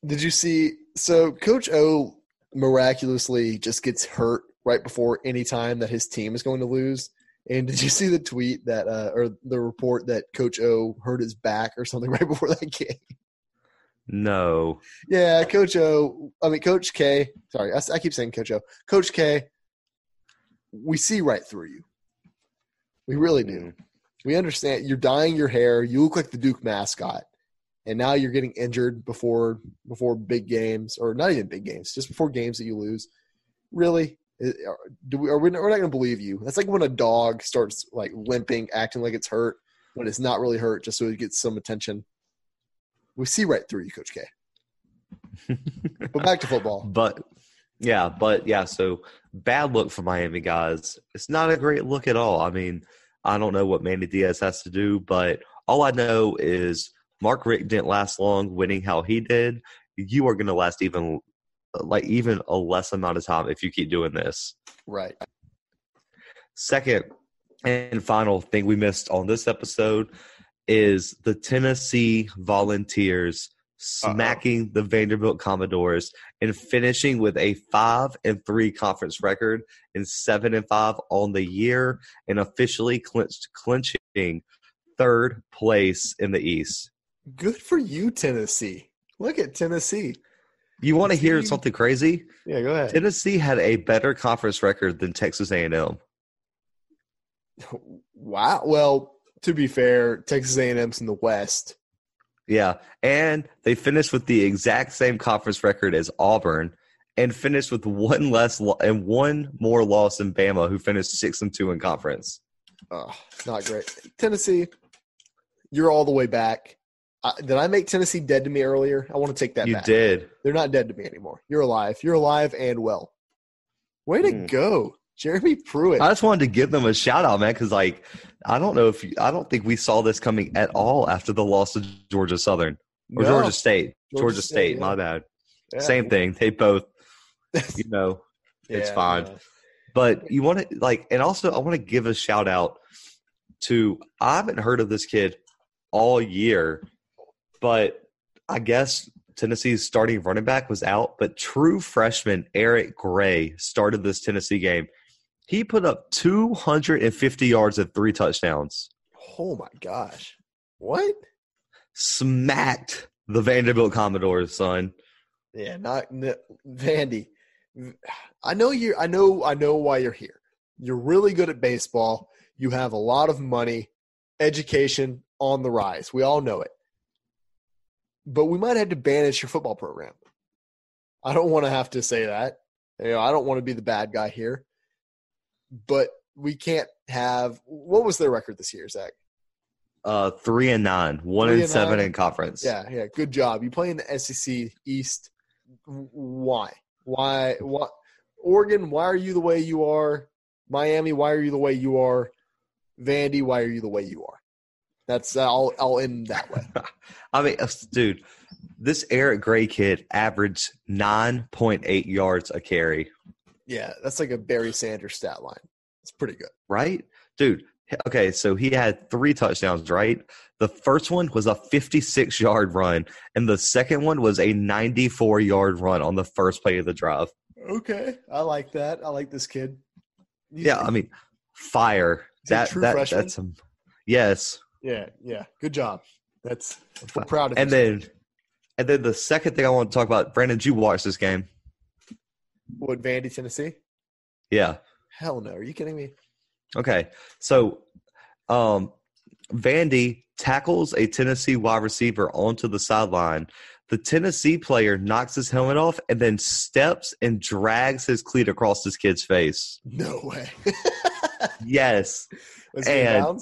Did you see? So Coach O miraculously just gets hurt right before any time that his team is going to lose. And did you see the tweet that, uh, or the report that Coach O hurt his back or something right before that game? No. Yeah, Coach O. I mean, Coach K. Sorry, I, I keep saying Coach O. Coach K. We see right through you. We really do. Mm. We understand you're dyeing your hair. You look like the Duke mascot, and now you're getting injured before before big games, or not even big games, just before games that you lose. Really, Uh, do we are we we're not gonna believe you? That's like when a dog starts like limping, acting like it's hurt when it's not really hurt, just so it gets some attention. We see right through you, Coach K. but back to football. But yeah, but yeah, so bad look for Miami guys. It's not a great look at all. I mean, I don't know what Manny Diaz has to do, but all I know is Mark Richt didn't last long winning how he did. You are going to last even like even a less amount of time if you keep doing this. Right. Second and final thing we missed on this episode is the Tennessee Volunteers smacking Uh-oh. the Vanderbilt Commodores and finishing with a five and three conference record and seven and five on the year and officially clinched clinching third place in the East. Good for you, Tennessee. Look at Tennessee. You want to hear something crazy? Yeah, go ahead. Tennessee had a better conference record than Texas A&M. Wow. Well, to be fair, Texas A&M's in the West. Yeah, and they finished with the exact same conference record as Auburn, and finished with one less lo- and one more loss than Bama, who finished six and two in conference. Oh, not great. Tennessee, you're all the way back. Uh, did I make Tennessee dead to me earlier? I want to take that you back. did. They're not dead to me anymore. You're alive. You're alive and well. Way to Mm. go, Jeremy Pruitt. I just wanted to give them a shout out, man, because like I don't know if you, I don't think we saw this coming at all after the loss to Georgia Southern or No. Georgia State. Georgia Georgia, State, State, yeah. my bad. Yeah. Same thing. They both, you know, it's Yeah, fine. no. But you want to like, and also I want to give a shout out to I haven't heard of this kid all year, but I guess Tennessee's starting running back was out. But true freshman Eric Gray started this Tennessee game. He put up 250 yards and three touchdowns. Oh my gosh. What? Smacked the Vanderbilt Commodores, son. Yeah, not n- Vandy. I know you. I know. I know why you're here. You're really good at baseball. You have a lot of money. Education on the rise. We all know it. But we might have to banish your football program. I don't want to have to say that. You know, I don't want to be the bad guy here. But we can't have. What was their record this year, Zach? Uh, three and nine, one Three and, seven nine. in conference. Yeah, yeah. Good job. You play in the SEC East. Why? Why? What? Oregon? Why are you the way you are? Miami? Why are you the way you are? Vandy? Why are you the way you are? That's I'll I'll end that way. I mean, uh, dude, this Eric Gray kid averaged 9.8 yards a carry, Yeah, that's like a Barry Sanders stat line. It's pretty good. right? Dude, okay, so he had three touchdowns, right? The first one was a 56 yard run, and the second one was a 94 yard run on the first play of the drive. Okay, I like that. I like this kid. He's- Yeah, I mean, fire. Is he a That, that freshman? that's um, yes. Yeah, yeah. Good job. That's we're proud of. And then, and then the second thing I want to talk about, Brandon, did you watch this game? what Vandy, Tennessee? Yeah. Hell no. Are you kidding me? Okay. So um Vandy tackles a Tennessee wide receiver onto the sideline. The Tennessee player knocks his helmet off and then steps and drags his cleat across this kid's face. No way. Yes. Was And-?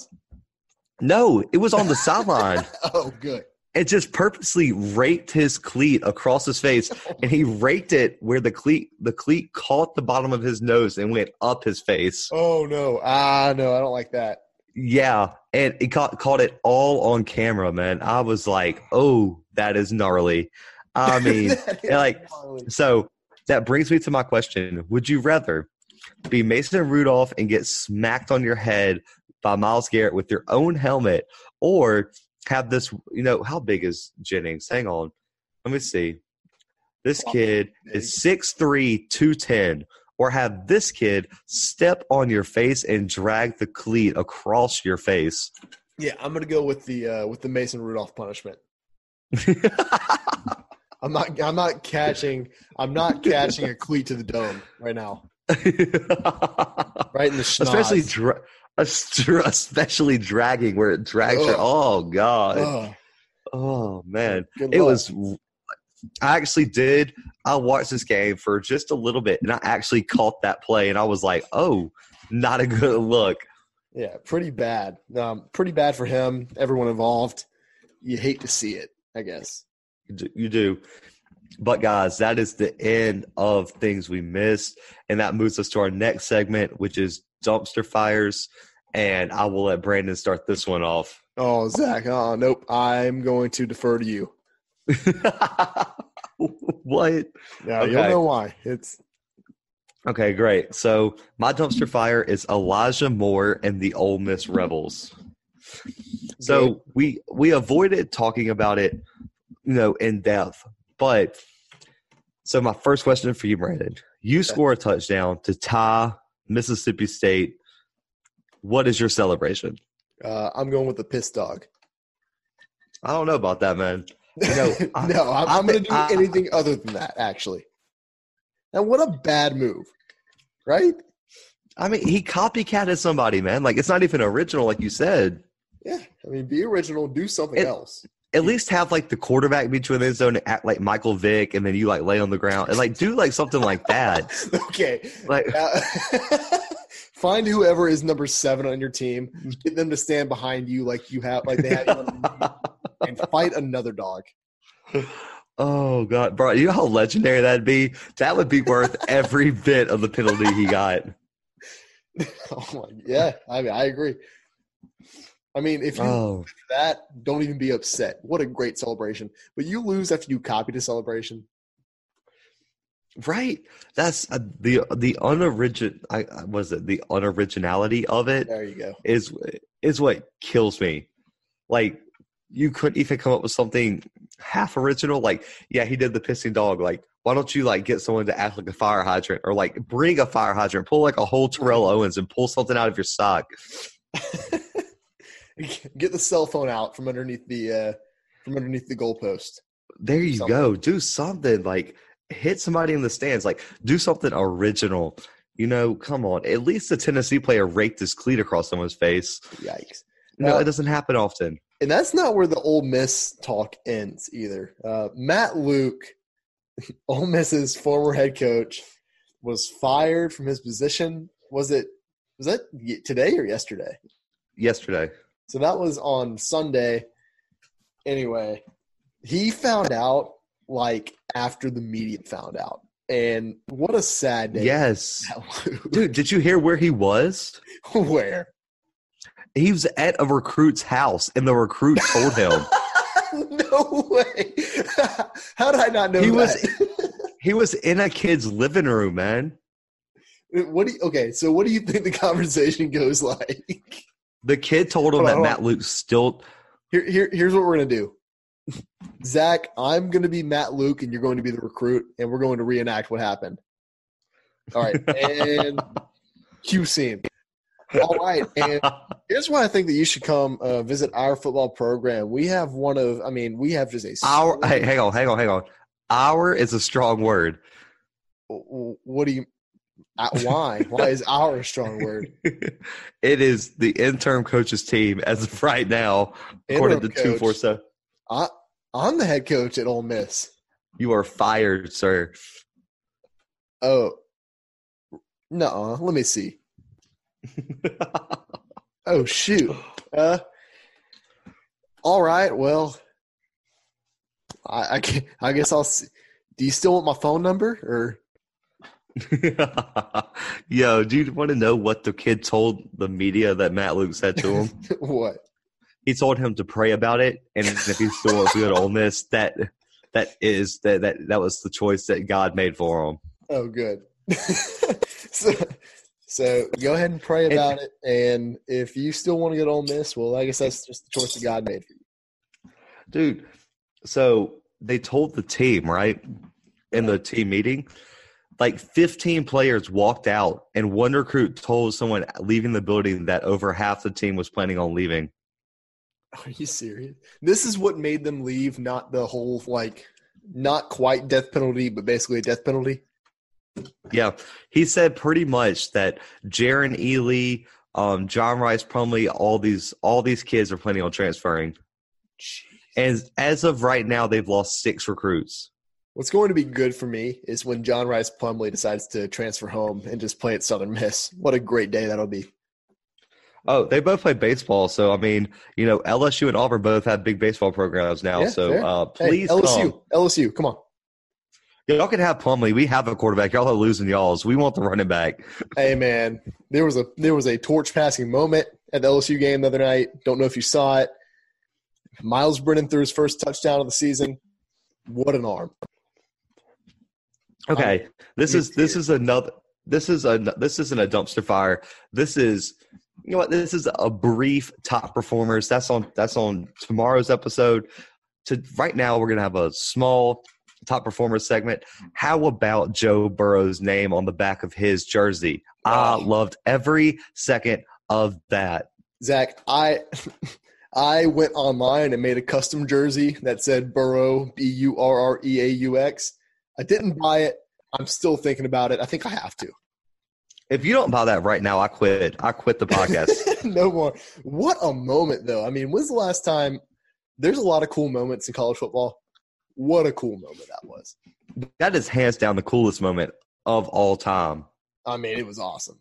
No, it was on the sideline. Oh, good. It just purposely raked his cleat across his face and he raked it where the cleat the cleat caught the bottom of his nose and went up his face. Oh no. Ah no, I don't like that. Yeah, and he caught caught it all on camera, man. I was like, "Oh, that is gnarly." I mean, like- gnarly. so that brings me to my question: Would you rather be Mason Rudolph and get smacked on your head by Myles Garrett with your own helmet, or have this? You know, how big is Jennings? Hang on, let me see. This kid is 6'3", 210. Or have this kid step on your face and drag the cleat across your face. yeah, I'm gonna go with the uh, with the Mason Rudolph punishment. I'm not. I'm not catching. I'm not catching a cleat to the dome right now. Right in the schnoz. especially dra- especially dragging where it drags Ugh. oh god Ugh, oh man it was i actually did i watched this game for just a little bit and i actually caught that play and i was like oh not a good look Yeah, pretty bad. Um, pretty bad for him. Everyone involved. You hate to see it. I guess. You do but guys that is the end of things we missed and that moves us to our next segment which is dumpster fires and i will let brandon start this one off Oh, Zach. Oh, nope. I'm going to defer to you. what Yeah, Okay. you'll know why. It's Okay, great. So my dumpster fire is Elijah Moore and the Ole Miss Rebels. So we we avoided talking about it, you know, in depth. But so my first question for you, Brandon, you score a touchdown to tie Mississippi State. What is your celebration? uh, I'm going with the piss dog. I don't know about that, man. No, I- no, I'm, I I'm going to do I- anything other than that. Actually, now what a bad move, right? I mean, he copycatted somebody, man. Like it's not even original, like you said. Yeah, I mean, be original. Do something else. At least have like the quarterback beat you in the end zone and act like Michael Vick, and then you like lay on the ground and like do like something like that. okay. Like Uh, find whoever is number seven on your team. Get them to stand behind you like you have, like they have, you on the and fight another dog. Oh god, bro! You know how legendary that'd be? That would be worth every bit of the penalty he got. Oh my, yeah, I mean, I agree. I mean, if you Oh, that, don't even be upset. What a great celebration! But you lose after you copied a celebration. right. That's uh, the the unorigin. I I- was it the unoriginality of it There you go. is is what kills me. Like you couldn't even come up with something half original. Like yeah, he did the pissing dog. Like why don't you like get someone to act like a fire hydrant or like bring a fire hydrant, pull like a whole Terrell Owens and pull something out of your sock. Get the cell phone out from underneath the uh, from underneath the goalpost. There you Something. go. Do something like hit somebody in the stands. Like do something original. You know, come on. At least the Tennessee player raked his cleat across someone's face. Yikes! No, Uh, it doesn't happen often. And that's not where the Ole Miss talk ends either. Uh, Matt Luke, Ole Miss's former head coach, was fired from his position. Was it was that today or yesterday? Yesterday. So that was on Sunday. Anyway, he found out like after the media found out, and what a sad day. Yes. Dude, did you hear where he was? where? He was at a recruit's house and the recruit told him. no way. How did I not know He that? was- he was in a kid's living room, man. What do you, okay? So what do you think the conversation goes like? The kid told him on, that Matt Luke still Here, here, here's what we're gonna do. Zach, I'm gonna be Matt Luke, and you're going to be the recruit, and we're going to reenact what happened. All right, and cue scene. All right, and here's why I think that you should come uh, visit our football program. We have one of, I mean, we have just a our hey, hang on, hang on, hang on. Our is a strong word. What do you? Why? Why is our a strong word? it is the interim coach's team as of right now, according to Interim two four seven. I'm the head coach at Ole Miss. You are fired, sir. Oh, no. Let me see. Oh shoot. Uh. All right. Well, I I, I guess I'll. See. Do you still want my phone number or? Yo, do you want to know what the kid told the media that Matt Luke said to him? what? he told him to pray about it, and if he still wants to go to Ole Miss, that that is that that that was the choice that God made for him. Oh, good. so, so go ahead and pray about it, and if you still want to get Ole Miss, well, I guess that's just the choice that God made for you. dude. So they told the team right in the team meeting, like 15 players walked out, and one recruit told someone leaving the building that over half the team was planning on leaving. Are you serious? This is what made them leave, not the whole like, not quite death penalty, but basically a death penalty. Yeah, he said pretty much that Jerrion Ealy, um, John Rhys Plumlee, all these all these kids are planning on transferring. Jeez. And as of right now, they've lost six recruits. What's going to be good for me is when John Rhys Plumlee decides to transfer home and just play at Southern Miss. What a great day that'll be. Oh, they both play baseball, so I mean, you know, LSU and Auburn both have big baseball programs now. Yeah, so uh, Hey, please LSU, come. LSU, come on. Y'all can have Plumlee. We have a quarterback. Y'all are losing y'all's. We want the running back. Hey man, there was a there was a torch passing moment at the LSU game the other night. Don't know if you saw it. Myles Brennan threw his first touchdown of the season. What an arm! Okay, um, this you're is this is another. This is a this isn't a dumpster fire. This is you know what? This is a brief top performers. That's on that's on tomorrow's episode. To right now, we're gonna have a small top performers segment. How about Joe Burrow's name on the back of his jersey? I Oh. loved every second of that. Zach, I I went online and made a custom jersey that said Burrow B U R R E A U X. I didn't buy it. I'm still thinking about it. I think I have to. If you don't buy that right now, I quit. I quit the podcast. no more. What a moment, though. I mean, when's the last time? There's a lot of cool moments in college football. What a cool moment that was. that is hands down the coolest moment of all time. I mean, it was awesome.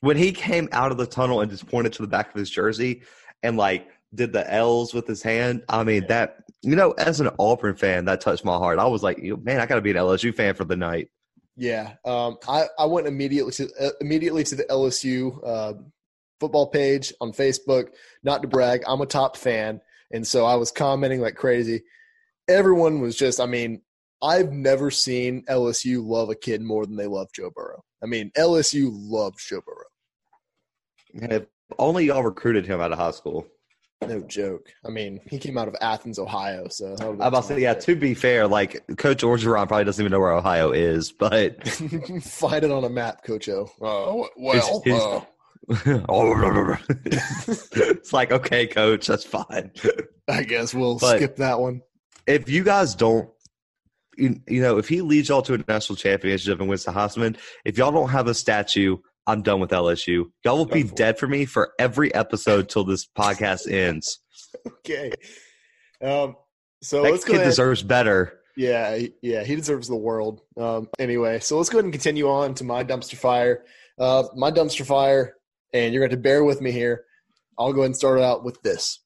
When he came out of the tunnel and just pointed to the back of his jersey and like did the L's with his hand. I mean, that you know, as an Auburn fan, that touched my heart. I was like, man, I got to be an LSU fan for the night. Yeah, um, I I went immediately to uh, immediately to the LSU uh, football page on Facebook. Not to brag, I'm a top fan, and so I was commenting like crazy. Everyone was just, I mean, I've never seen LSU love a kid more than they love Joe Burrow. I mean, LSU loves Joe Burrow. If only y'all recruited him out of high school. No joke. I mean, he came out of Athens, Ohio. So I'm about to say, yeah. To be fair, like Coach Orgeron probably doesn't even know where Ohio is, but find it on a map, Coach O. Uh, well, his, his, uh. it's like okay, Coach, that's fine. I guess we'll but skip that one. If you guys don't, you, you know, if he leads y'all to a national championship and wins the Heisman, if y'all don't have a statue I'm done with LSU. Y'all will be dead for me for every episode till this podcast ends. Okay. Um, so that let's kid deserves better. Yeah, yeah, he deserves the world. Um, anyway, so let's go ahead and continue on to my dumpster fire. Uh, my dumpster fire, and you're going to bear with me here. I'll go ahead and start out with this.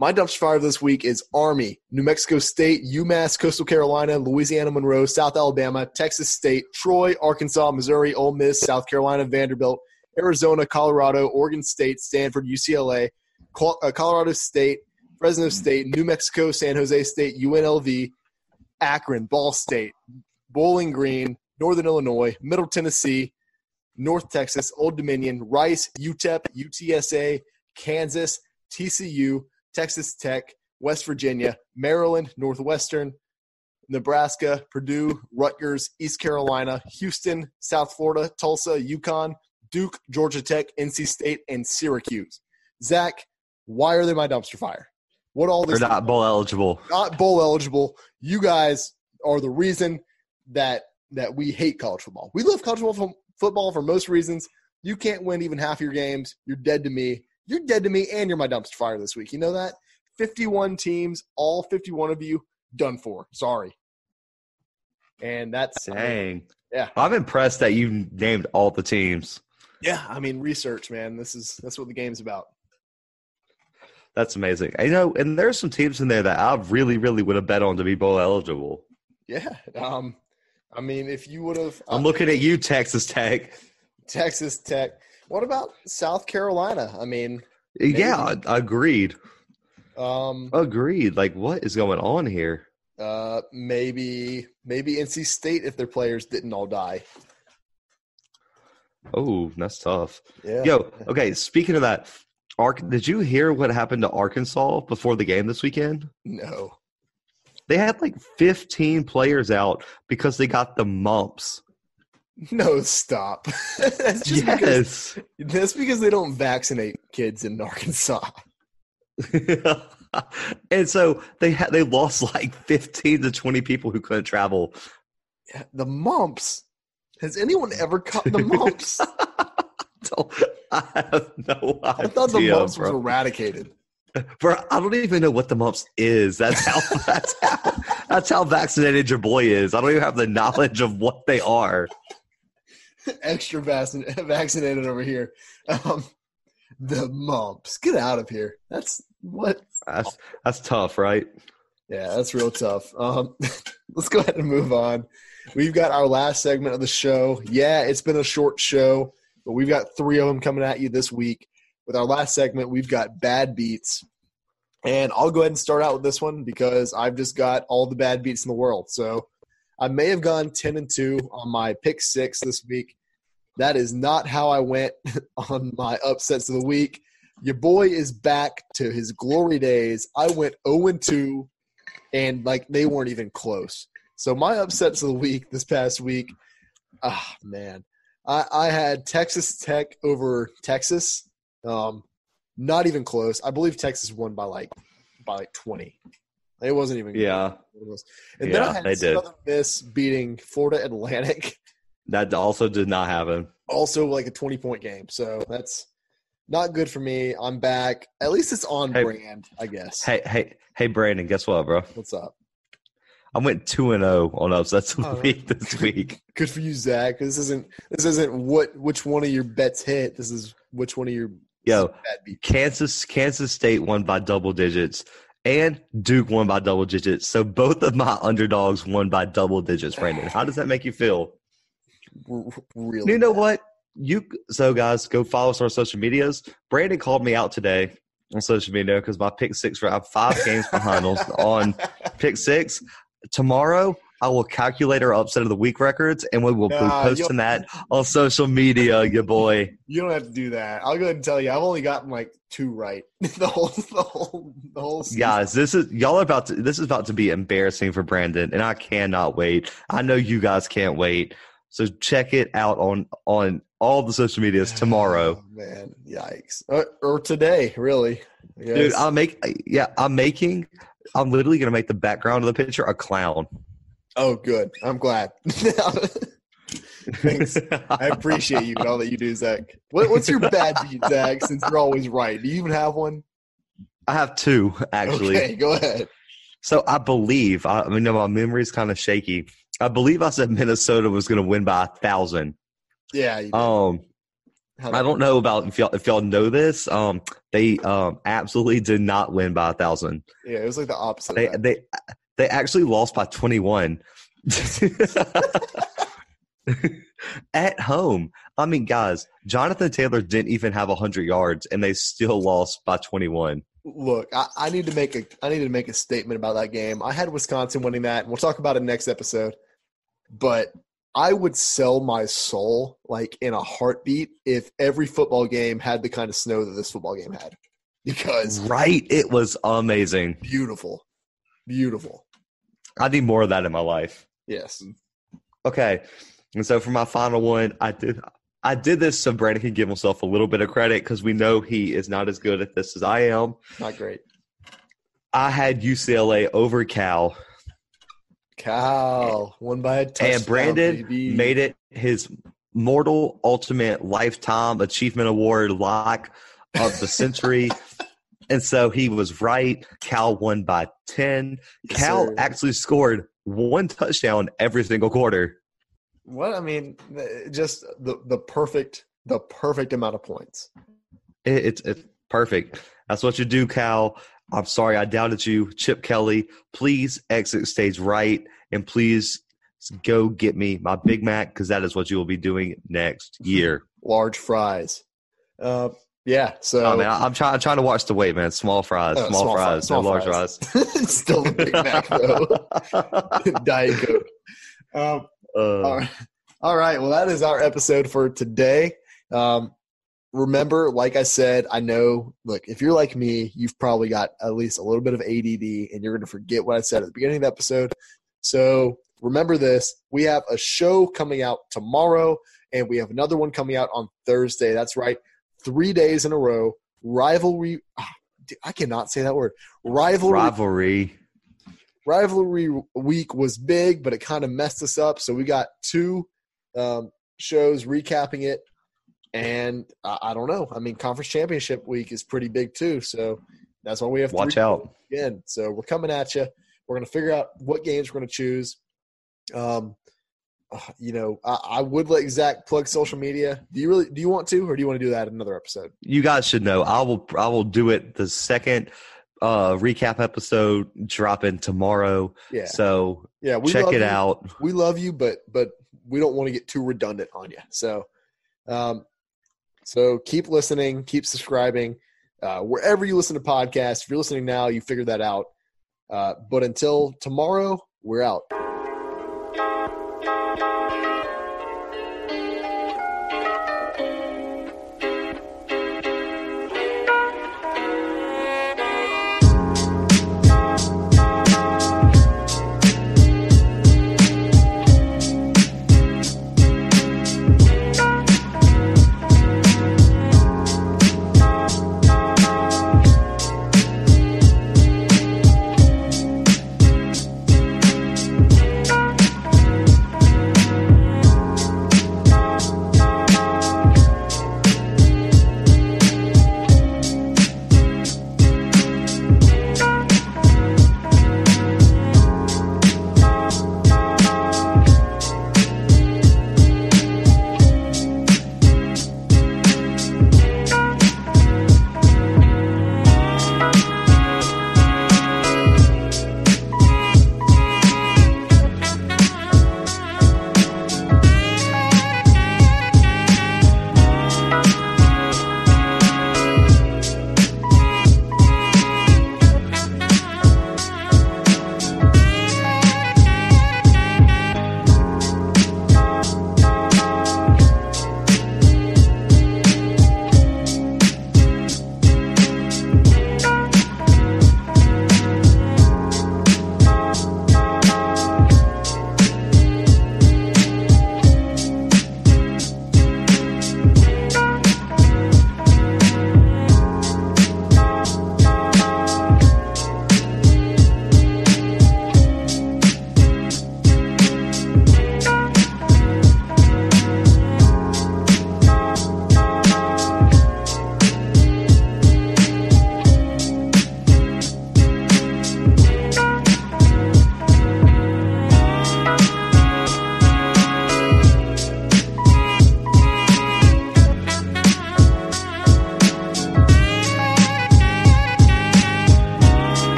My dumpster fire this week is Army, New Mexico State, UMass, Coastal Carolina, Louisiana Monroe, South Alabama, Texas State, Troy, Arkansas, Missouri, Ole Miss, South Carolina, Vanderbilt, Arizona, Colorado, Oregon State, Stanford, UCLA, uh, Colorado State, Fresno State, New Mexico, San Jose State, UNLV, Akron, Ball State, Bowling Green, Northern Illinois, Middle Tennessee, North Texas, Old Dominion, Rice, UTEP, UTSA, Kansas, TCU, Texas Tech, West Virginia, Maryland, Northwestern, Nebraska, Purdue, Rutgers, East Carolina, Houston, South Florida, Tulsa, UConn, Duke, Georgia Tech, NC State, and Syracuse. Zach, why are they my dumpster fire? What all these? They're not bowl eligible. Not bowl eligible. You guys are the reason that that we hate college football. We love college football for most reasons. You can't win even half your games. You're dead to me you're dead to me and you're my dumpster fire this week. You know that? 51 teams, all 51 of you done for. Sorry. And that's dang. Yeah. I'm impressed that you named all the teams. Yeah, I mean research, man. This is that's what the game's about. That's amazing. I know, and there's some teams in there that I really, really would have bet on to be bowl eligible. Yeah. Um, I mean, if you would have, I'm uh, looking at you, Texas Tech. Texas Tech. What about South Carolina? I mean, maybe. yeah, agreed. Um, agreed. Like, what is going on here? Uh, maybe maybe NC State if their players didn't all die. Oh, that's tough. Yeah. Yo, okay. Speaking of that, Ark, did you hear what happened to Arkansas before the game this weekend? No. They had like 15 players out because they got the mumps. No, stop. that's just yes. Because, that's because they don't vaccinate kids in Arkansas. and so they had they lost like 15 to 20 people who couldn't travel. Yeah, the mumps. Has anyone ever caught the mumps? I have no idea. I thought the mumps bro. was eradicated. Bro, I don't even know what the mumps is. That's how that's how that's how vaccinated your boy is. I don't even have the knowledge of what they are. extra vaccinated over here. Um, the mumps. Get out of here. That's what. That's that's tough, right? Yeah, that's real tough. Um, let's go ahead and move on. We've got our last segment of the show. Yeah, it's been a short show, but we've got three of them coming at you this week. With our last segment, we've got bad beats. And I'll go ahead and start out with this one because I've just got all the bad beats in the world. So I may have gone 10 and 2 on my pick six this week. That is not how I went on my upsets of the week. Your boy is back to his glory days. I went 0 and 2, and like they weren't even close. So my upsets of the week this past week, ah man, I, I had Texas Tech over Texas. Um, not even close. I believe Texas won by like by like 20. It wasn't even. Yeah. And yeah, then I had Southern did. Miss beating Florida Atlantic. That also did not happen. Also, like a 20 point game. So that's not good for me. I'm back. At least it's on Hey. brand, I guess. Hey, hey, hey, Brandon. Guess what, bro? What's up? I went two and zero on upsets of the Oh. week this week. Good for you, Zach. This isn't this isn't what which one of your bets hit. This is which one of your Yo. Kansas Kansas State won by double digits, and Duke won by double digits. So both of my underdogs won by double digits. Brandon, how does that make you feel? Really, You know bad. what? You so guys go follow us on our social medias. Brandon called me out today on social media because my pick six. Have five games behind on, on pick six. Tomorrow I will calculate our upset of the week records, and we will Nah, be posting that on social media. Your boy. You don't have to do that. I'll go ahead and tell you. I've only gotten like two right. the whole, the whole, the whole. Season. Guys, this is y'all are about to this is about to be embarrassing for Brandon, and I cannot wait. I know you guys can't wait. So check it out on on all the social medias tomorrow. Oh, man, yikes! Or, or today, really. Dude. I'm make yeah, I'm making I'm literally gonna make the background of the picture a clown. oh, good. I'm glad. Thanks. I appreciate you and all that you do, Zach. What, what's your bad beat, Zach? Since you're always right, do you even have one? I have two actually. Okay, go ahead. So I believe I, I mean my memory's kind of shaky. I believe I said Minnesota was gonna win by a thousand. Yeah. You. Um I don't know about if y'all if y'all know this. Um they um absolutely did not win by a thousand. Yeah, it was like the opposite. They they they actually lost by 21 at home. I mean, guys, Jonathan Taylor didn't even have 100 yards and they still lost by 21. Look, I, I need to make a I need to make a statement about that game. I had Wisconsin winning that, and we'll talk about it next episode. But I would sell my soul like in a heartbeat if every football game had the kind of snow that this football game had. Because Right? It was amazing. beautiful. Beautiful. I need more of that in my life. Yes. Okay. And so for my final one, I did I did this so Brandon can give himself a little bit of credit because we know he is not as good at this as I am. Not great. I had UCLA over Cal, Cal won by a touchdown. and Brandon baby. made it his mortal ultimate lifetime achievement award lock of the century. and so he was right. Cal won by 10. Yes, Cal sir. actually scored one touchdown every single quarter. What I mean, just the the perfect the perfect amount of points. It, it's, it's perfect. That's what you do, Cal. I'm sorry I doubted you. Chip Kelly, please exit stage right and please go get me my Big Mac because that is what you will be doing next year. Large fries. Uh, yeah. So Oh, man, I- I'm trying. I'm trying to watch the weight, man. Small fries, Oh, small, small fries, fries, small no large fries. fries. still the Big Mac though. Diet Coke. Um, Uh, all right. All right. Well, that is our episode for today. Um, remember, like I said, I know, look, if you're like me, you've probably got at least a little bit of ADD and you're going to forget what I said at the beginning of the episode. So remember this we have a show coming out tomorrow and we have another one coming out on Thursday. That's right. Three days in a row. Rivalry. ah, dude, I cannot say that word. Rivalry rivalry. rivalry week was big, but it kind of messed us up. So we got two um, shows recapping it, and I, I don't know. I mean, conference championship week is pretty big too. So that's why we have Watch out. again. So we're coming at you. We're going to figure out what games we're going to choose. Um, uh, you know, I, I would let Zach plug social media. Do you really? Do you want to, or do you want to do that in another episode? You guys should know. I will. I will do it the second uh recap episode dropping tomorrow. Yeah, So yeah. We check it you. out. we love you, but but we don't want to get too redundant on you. So, um, so keep listening, keep subscribing, uh, wherever you listen to podcasts. If you're listening now, you figured that out. Uh, but until tomorrow, we're out.